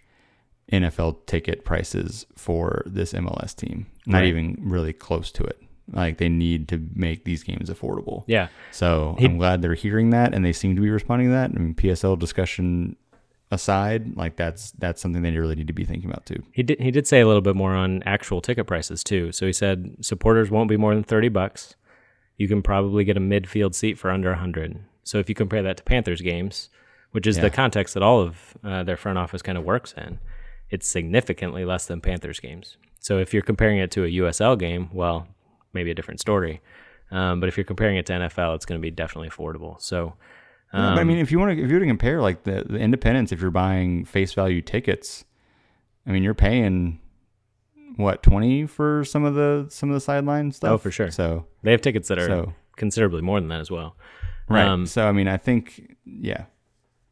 NFL ticket prices for this MLS team, not right. even really close to it. Like they need to make these games affordable. Yeah. So he, I'm glad they're hearing that and they seem to be responding to that. I mean, PSL discussion aside, like that's that's something they really need to be thinking about too. He did he did say a little bit more on actual ticket prices too. So he said supporters won't be more than thirty bucks. You can probably get a midfield seat for under a hundred. So if you compare that to Panthers games, which is yeah. the context that all of uh, their front office kind of works in, it's significantly less than Panthers games. So if you're comparing it to a USL game, well, maybe a different story. Um, but if you're comparing it to NFL, it's going to be definitely affordable. So, um, yeah, I mean, if you want to, if you were to compare like the, the independents, if you're buying face value tickets, I mean, you're paying what twenty for some of the some of the sideline stuff. Oh, for sure. So they have tickets that are so, considerably more than that as well. Right. Um, so I mean, I think yeah.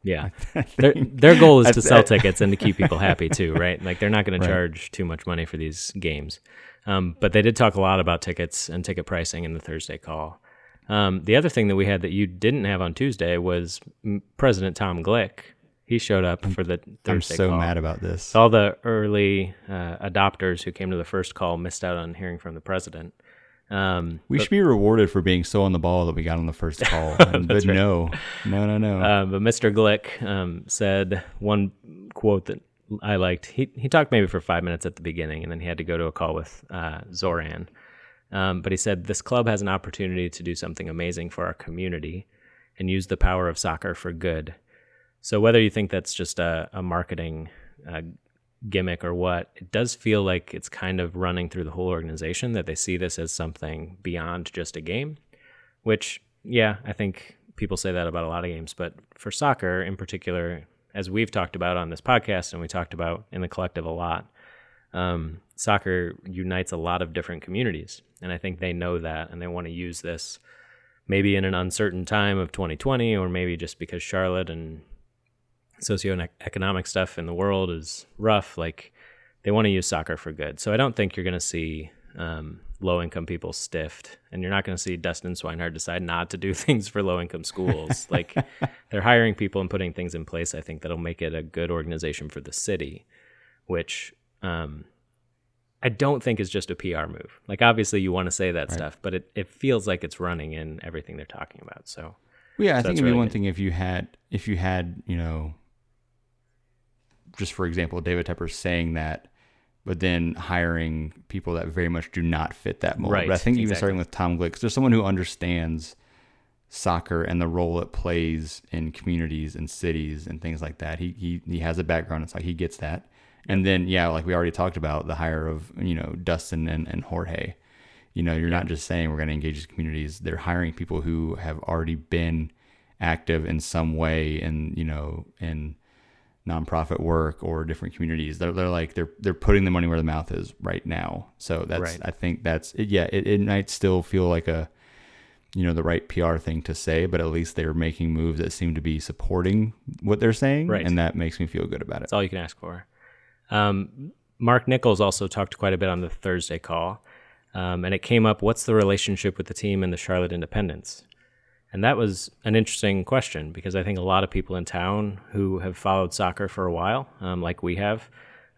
Yeah, [LAUGHS] their their goal is to sell tickets and to keep people happy [LAUGHS] too, right? Like they're not going right. to charge too much money for these games. Um, but they did talk a lot about tickets and ticket pricing in the Thursday call. Um, the other thing that we had that you didn't have on Tuesday was President Tom Glick. He showed up for the Thursday I'm so call. mad about this. All the early uh, adopters who came to the first call missed out on hearing from the president. Um, we but, should be rewarded for being so on the ball that we got on the first [LAUGHS] call. but right. no, no, no, no. Uh, but Mr. Glick um, said one quote that I liked. He he talked maybe for five minutes at the beginning, and then he had to go to a call with uh, Zoran. Um, but he said this club has an opportunity to do something amazing for our community and use the power of soccer for good. So whether you think that's just a, a marketing uh, gimmick or what, it does feel like it's kind of running through the whole organization that they see this as something beyond just a game. Which, yeah, I think people say that about a lot of games, but for soccer in particular, as we've talked about on this podcast and we talked about in the collective a lot, um, soccer unites a lot of different communities. And I think they know that and they want to use this maybe in an uncertain time of 2020 or maybe just because Charlotte and socioeconomic stuff in the world is rough. Like they want to use soccer for good. So I don't think you're going to see um, low income people stiffed, and you're not going to see Dustin Swinehart decide not to do [LAUGHS] things for low income schools. [LAUGHS] like they're hiring people and putting things in place. I think that'll make it a good organization for the city, which um, I don't think is just a PR move. Like obviously you want to say that right. stuff, but it, it feels like it's running in everything they're talking about. So well, yeah, I think it'd really be one good. thing if you had if you had you know just for example David Tepper saying that but then hiring people that very much do not fit that mold. Right, but I think even starting with Tom Glick, there's someone who understands soccer and the role it plays in communities and cities and things like that. He he he has a background in soccer. He gets that. And then yeah, like we already talked about the hire of you know Dustin and, and Jorge. You know, you're yeah. not just saying we're going to engage these communities. They're hiring people who have already been active in some way in you know in nonprofit work or different communities. They're, they're like they're they're putting the money where the mouth is right now. So that's right. I think that's yeah. It, it might still feel like a you know the right PR thing to say, but at least they're making moves that seem to be supporting what they're saying, right. and that makes me feel good about it. That's all you can ask for. Um, Marc Nicholls also talked quite a bit on the Thursday call. Um, and it came up what's the relationship with the team and the Charlotte Independence? And that was an interesting question because I think a lot of people in town who have followed soccer for a while, um, like we have,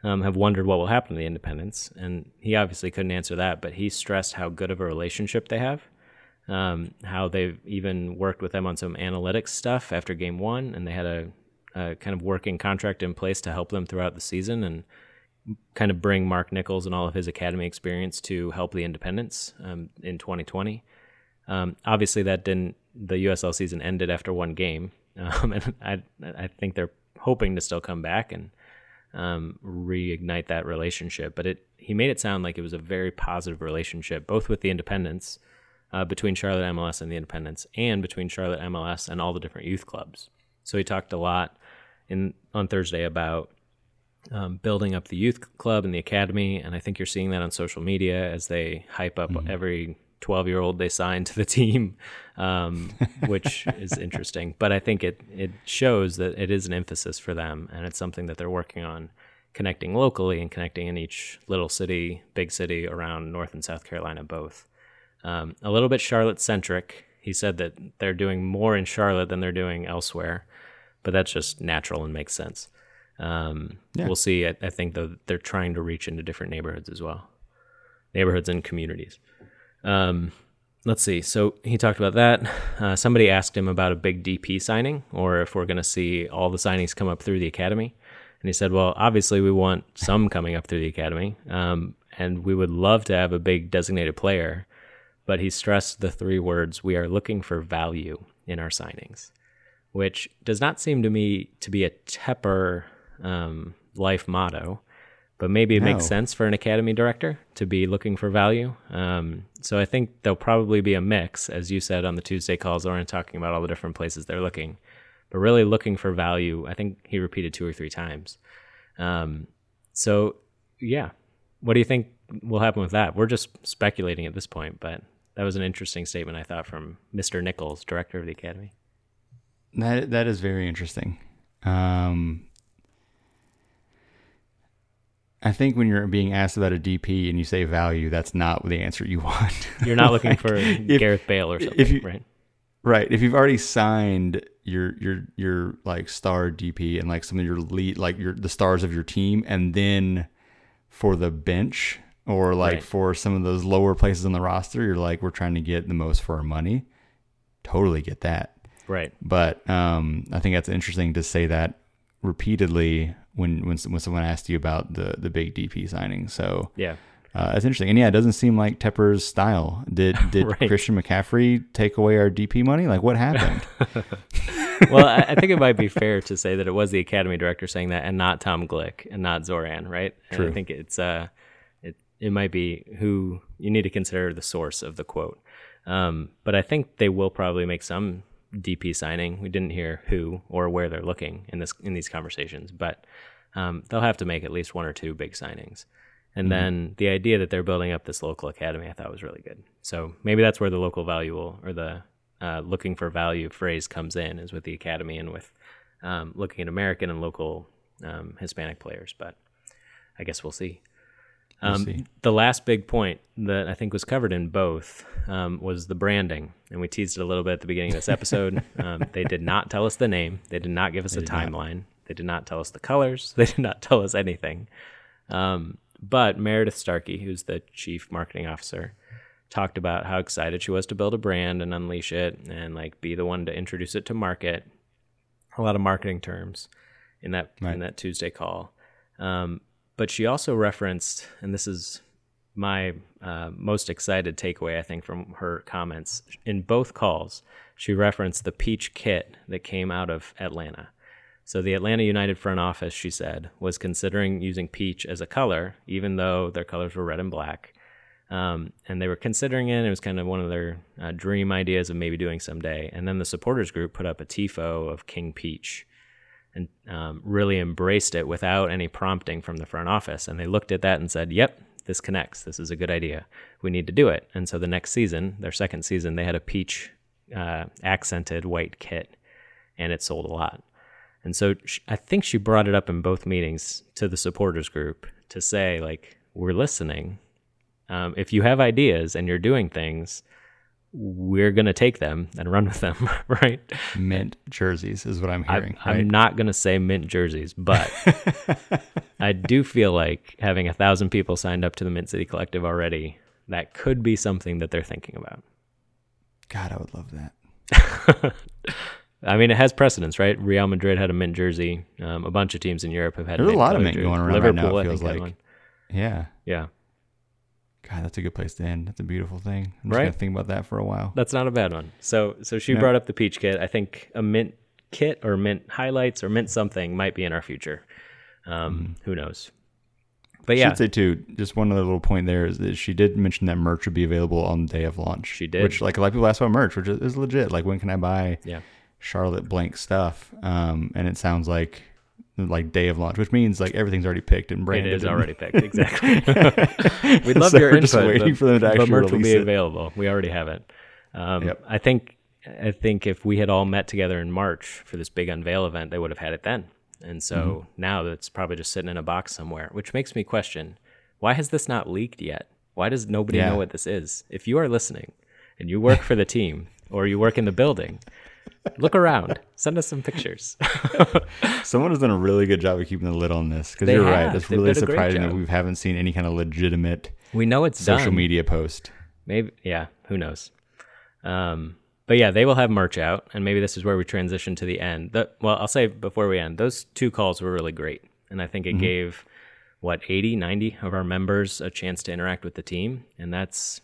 um, have wondered what will happen to the Independents. And he obviously couldn't answer that, but he stressed how good of a relationship they have, um, how they've even worked with them on some analytics stuff after game one, and they had a, a, kind of working contract in place to help them throughout the season and kind of bring Marc Nicholls and all of his academy experience to help the Independents um, in 2020. Um, obviously, that didn't. The USL season ended after one game, [LAUGHS] um, and I I think they're hoping to still come back and um, reignite that relationship. But it he made it sound like it was a very positive relationship, both with the independents uh, between Charlotte MLS and the independents, and between Charlotte MLS and all the different youth clubs. So he talked a lot in on Thursday about um, building up the youth club and the academy, and I think you're seeing that on social media as they hype up mm-hmm. every 12 year old they signed to the team, um, which is interesting. But I think it it shows that it is an emphasis for them, and it's something that they're working on connecting locally and connecting in each little city, big city around North and South Carolina both. Um, a little bit Charlotte centric. He said that they're doing more in Charlotte than they're doing elsewhere, but that's just natural and makes sense. Um, yeah. We'll see. I, I think though they're trying to reach into different neighborhoods as well, neighborhoods and communities. Um, let's see. So he talked about that. Uh, somebody asked him about a big DP signing or if we're going to see all the signings come up through the academy. And he said, well, obviously, we want some coming up through the academy. Um, and we would love to have a big designated player. But he stressed the three words we are looking for value in our signings, which does not seem to me to be a Tepper um, life motto but maybe it no. makes sense for an academy director to be looking for value. Um, so I think there'll probably be a mix, as you said on the Tuesday calls, Lauren talking about all the different places they're looking, but really looking for value. I think he repeated two or three times. Um, so yeah, what do you think will happen with that? We're just speculating at this point, but that was an interesting statement I thought from Mr. Nicholls, director of the academy. That that is very interesting. Um, I think when you're being asked about a DP and you say value, that's not the answer you [LAUGHS] want. You're not looking for if, Gareth Bale or something, you, right? Right. If you've already signed your your your like star DP and like some of your lead like your the stars of your team, and then for the bench or like right. for some of those lower places on the roster, you're like we're trying to get the most for our money. Totally get that. Right. But um, I think that's interesting to say that repeatedly when when when someone asked you about the the big DP signing. So yeah. Uh, that's interesting, and yeah, it doesn't seem like Tepper's style. Did [LAUGHS] did right. Christian McCaffrey take away our DP money? Like, what happened? [LAUGHS] [LAUGHS] well, I, I, think it might be fair to say that it was the academy director saying that, and not Tom Glick, and not Zoran, right? True. And I think it's uh, it it might be who you need to consider the source of the quote. Um, but I think they will probably make some DP signing. We didn't hear who or where they're looking in this in these conversations, but um, they'll have to make at least one or two big signings. And mm-hmm. then the idea that they're building up this local academy, I thought was really good. So maybe that's where the local value will, or the uh, looking for value phrase comes in, is with the academy and with um, looking at American and local um, Hispanic players. But I guess we'll see. Um, the last big point that I think was covered in both um, was the branding, and we teased it a little bit at the beginning of this episode. [LAUGHS] um, they did not tell us the name. They did not give us they a timeline. Not. They did not tell us the colors. [LAUGHS] They did not tell us anything. Um, but Meredith Starkey, who's the chief marketing officer, talked about how excited she was to build a brand and unleash it, and like be the one to introduce it to market. A lot of marketing terms in that right. in that Tuesday call. Um, but she also referenced, and this is my uh, most excited takeaway, I think, from her comments in both calls. She referenced the peach kit that came out of Atlanta. So the Atlanta United front office, she said, was considering using peach as a color, even though their colors were red and black. Um, and they were considering it. It was kind of one of their uh, dream ideas of maybe doing someday. And then the supporters group put up a tifo of King Peach and um, really embraced it without any prompting from the front office. And they looked at that and said, "Yep, this connects. This is a good idea. We need to do it." And so the next season, their second season, they had a peach uh, accented white kit, and it sold a lot. And so she, I think she brought it up in both meetings to the supporters group to say, like, we're listening. Um, if you have ideas and you're doing things, we're going to take them and run with them, [LAUGHS] right? Mint jerseys is what I'm hearing. I, am not going to say mint jerseys, but [LAUGHS] I do feel like having a thousand people signed up to the Mint City Collective already, that could be something that they're thinking about. God, I would love that. [LAUGHS] I mean, it has precedence, right? Real Madrid had a mint jersey. Um, a bunch of teams in Europe have had. There's a lot of mint jerseys. going around Liverpool, right now. It feels like. Yeah. Yeah. God, that's a good place to end. That's a beautiful thing. I'm right? just gonna think about that for a while. That's not a bad one. So, so she brought up the peach kit. I think a mint kit or mint highlights or mint something might be in our future. Um, mm. Who knows? But yeah, I should say too. Just one other little point there is that she did mention that merch would be available on the day of launch. She did, which like a lot of people ask about merch, which is legit. Like, when can I buy? Yeah. Charlotte blank stuff. Um, and it sounds like like day of launch, which means like everything's already picked and branded. It is and already picked, exactly. [LAUGHS] We'd love so your input. Just waiting but, for them to actually but merch will be it. available. We already have it. Um, yep. I think I think if we had all met together in March for this big unveil event, they would have had it then. And so mm-hmm. now it's probably just sitting in a box somewhere, which makes me question why has this not leaked yet? Why does nobody yeah. know what this is? If you are listening and you work for the team or you work in the building, Look around. Send us some pictures. [LAUGHS] Someone has done a really good job of keeping the lid on this because you're have. right. It's They've really surprising that we haven't seen any kind of legitimate. We know it's social done. media post. Maybe, yeah. Who knows? Um, but yeah, they will have merch out, and maybe this is where we transition to the end. The, well, I'll say before we end, those two calls were really great, and I think it mm-hmm. gave what 80, 90 of our members a chance to interact with the team, and that's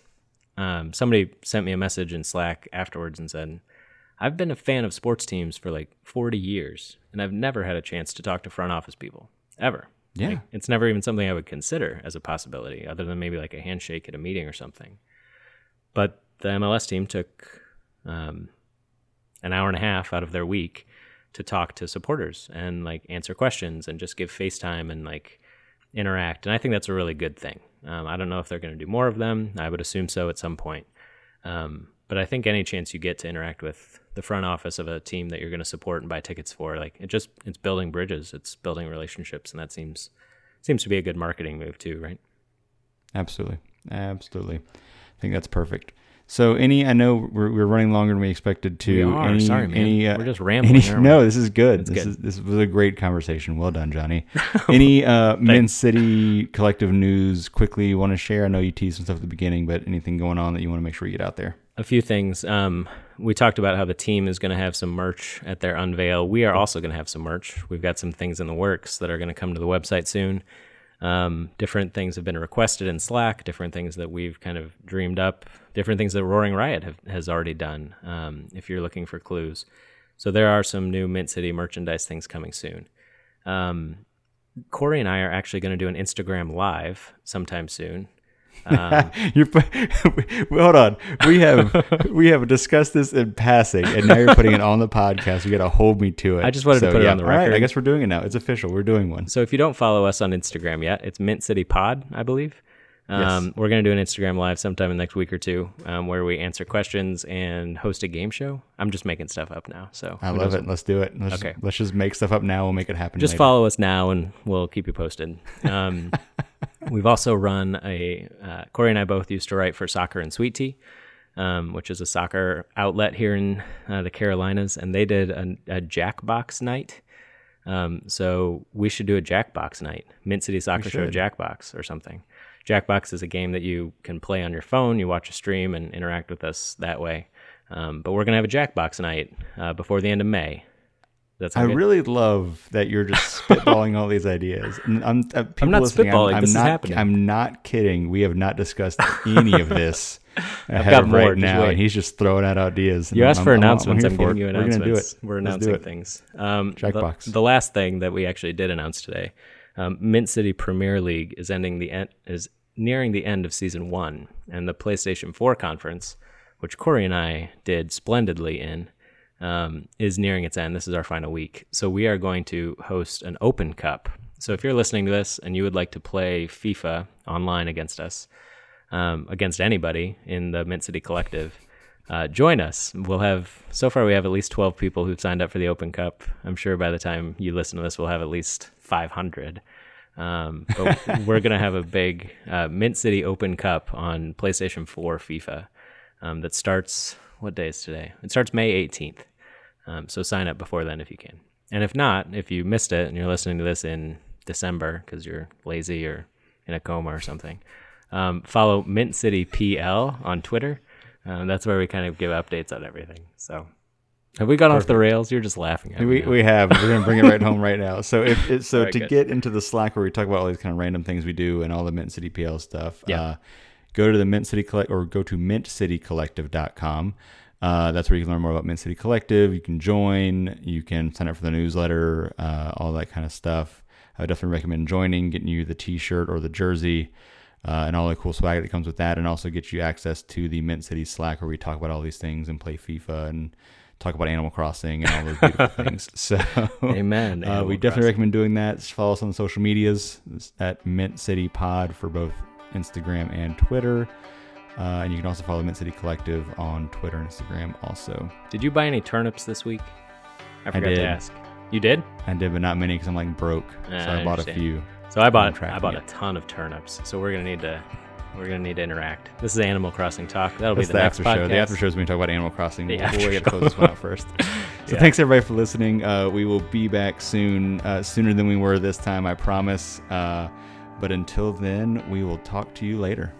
um, somebody sent me a message in Slack afterwards and said I've been a fan of sports teams for like 40 years, and I've never had a chance to talk to front office people ever. Yeah. Like, it's never even something I would consider as a possibility, other than maybe like a handshake at a meeting or something. But the MLS team took um, an hour and a half out of their week to talk to supporters and like answer questions and just give FaceTime and like interact. And I think that's a really good thing. Um, I don't know if they're going to do more of them. I would assume so at some point. Um, but I think any chance you get to interact with the front office of a team that you're going to support and buy tickets for, like it just it's building bridges, it's building relationships, and that seems seems to be a good marketing move too, right? Absolutely, absolutely. I think that's perfect. So any, I know we're, we're running longer than we expected to. We are. Any, Sorry, man. Any, uh, we're just rambling. Any, no, this is good. this good. is this was a great conversation. Well done, Johnny. [LAUGHS] any uh, Mint City collective news quickly you want to share? I know you teased some stuff at the beginning, but anything going on that you want to make sure you get out there? A few things. Um, we talked about how the team is going to have some merch at their unveil. We are also going to have some merch. We've got some things in the works that are going to come to the website soon. Um, different things have been requested in Slack, different things that we've kind of dreamed up, different things that Roaring Riot have, has already done, um, if you're looking for clues. So there are some new Mint City merchandise things coming soon. Um, Corey and I are actually going to do an Instagram live sometime soon. Um, [LAUGHS] you're [LAUGHS] hold on. We have [LAUGHS] we have discussed this in passing, and now you're putting it on the podcast. You got to hold me to it. I just wanted so, to put yeah, it on the record. Right, I guess we're doing it now. It's official. We're doing one. So if you don't follow us on Instagram yet, it's Mint City Pod, I believe. Um, yes. We're going to do an Instagram live sometime in the next week or two um, where we answer questions and host a game show. I'm just making stuff up now. So I love it. Let's do it. Let's, okay. let's just make stuff up now. We'll make it happen. Just later. follow us now and we'll keep you posted. [LAUGHS] Um, we've also run a, uh, Corey and I both used to write for Soccer and Sweet Tea. Um, which is a soccer outlet here in uh, the Carolinas, and they did a, a Jackbox night. Um, so we should do a Jackbox night, Mint City Soccer Show Jackbox or something. Jackbox is a game that you can play on your phone. You watch a stream and interact with us that way. Um, but we're gonna have a Jackbox night uh, before the end of May. That's I really love that you're just [LAUGHS] spitballing all these ideas. I'm, uh, I'm not spitballing. I'm, I'm this not, is happening. I'm not kidding. We have not discussed [LAUGHS] any of this got more right now, and he's just throwing out ideas. You asked for I'm, announcements. I'm, I'm giving you announcements. We're, We're announcing things. Um, Jackbox. The, the, last thing that we actually did announce today, um, Mint City Premier League is ending the en- is nearing the end of season one, and the PlayStation 4 conference, which Corey and I did splendidly in, um, is nearing its end. This is our final week. So we are going to host an open cup. So if you're listening to this and you would like to play FIFA online against us, um, against anybody in the Mint City Collective, uh, join us. We'll have, so far, we have at least 12 people who've signed up for the Open Cup. I'm sure by the time you listen to this, we'll have at least 500. Um, but we're gonna have a big uh, Mint City Open Cup on PlayStation 4 FIFA um, that starts. What day is today? It starts May 18th. Um, so sign up before then if you can. And if not, if you missed it and you're listening to this in December because you're lazy or in a coma or something, um, follow Mint City PL on Twitter. Um, that's where we kind of give updates on everything. So have we gone Perfect. off the rails? You're just laughing at we, me. We have. We're gonna bring it right home right now. So if it, so right, to good. get into the Slack where we talk about all these kind of random things we do and all the Mint City PL stuff, yeah. Uh, go to the Mint City Collect or go to mintcitycollective.com. Uh, that's where you can learn more about Mint City Collective. You can join. You can sign up for the newsletter. Uh, all that kind of stuff. I would definitely recommend joining, getting you the T-shirt or the jersey uh, and all the cool swag that comes with that, and also get you access to the Mint City Slack where we talk about all these things and play FIFA and talk about Animal Crossing and all those beautiful [LAUGHS] things. So, amen. Uh, we definitely Crossing. recommend doing that. Just follow us on the social medias at Mint City Pod for both Instagram and Twitter. Uh, and you can also follow Mint City Collective on Twitter and Instagram also. Did you buy any turnips this week? I forgot I to ask. You did? I did, but not many because I'm like broke. Uh, so I, I bought a few. So I bought I bought a ton of turnips. So we're gonna need to we're gonna need to interact. This is Animal Crossing talk. That'll That's be the, the next after podcast. show. The after show is when we talk about Animal Crossing. The we'll, we'll close this one out first. [LAUGHS] [LAUGHS] so yeah. thanks everybody for listening. Uh, we will be back soon, uh, sooner than we were this time, I promise. Uh, but until then, we will talk to you later.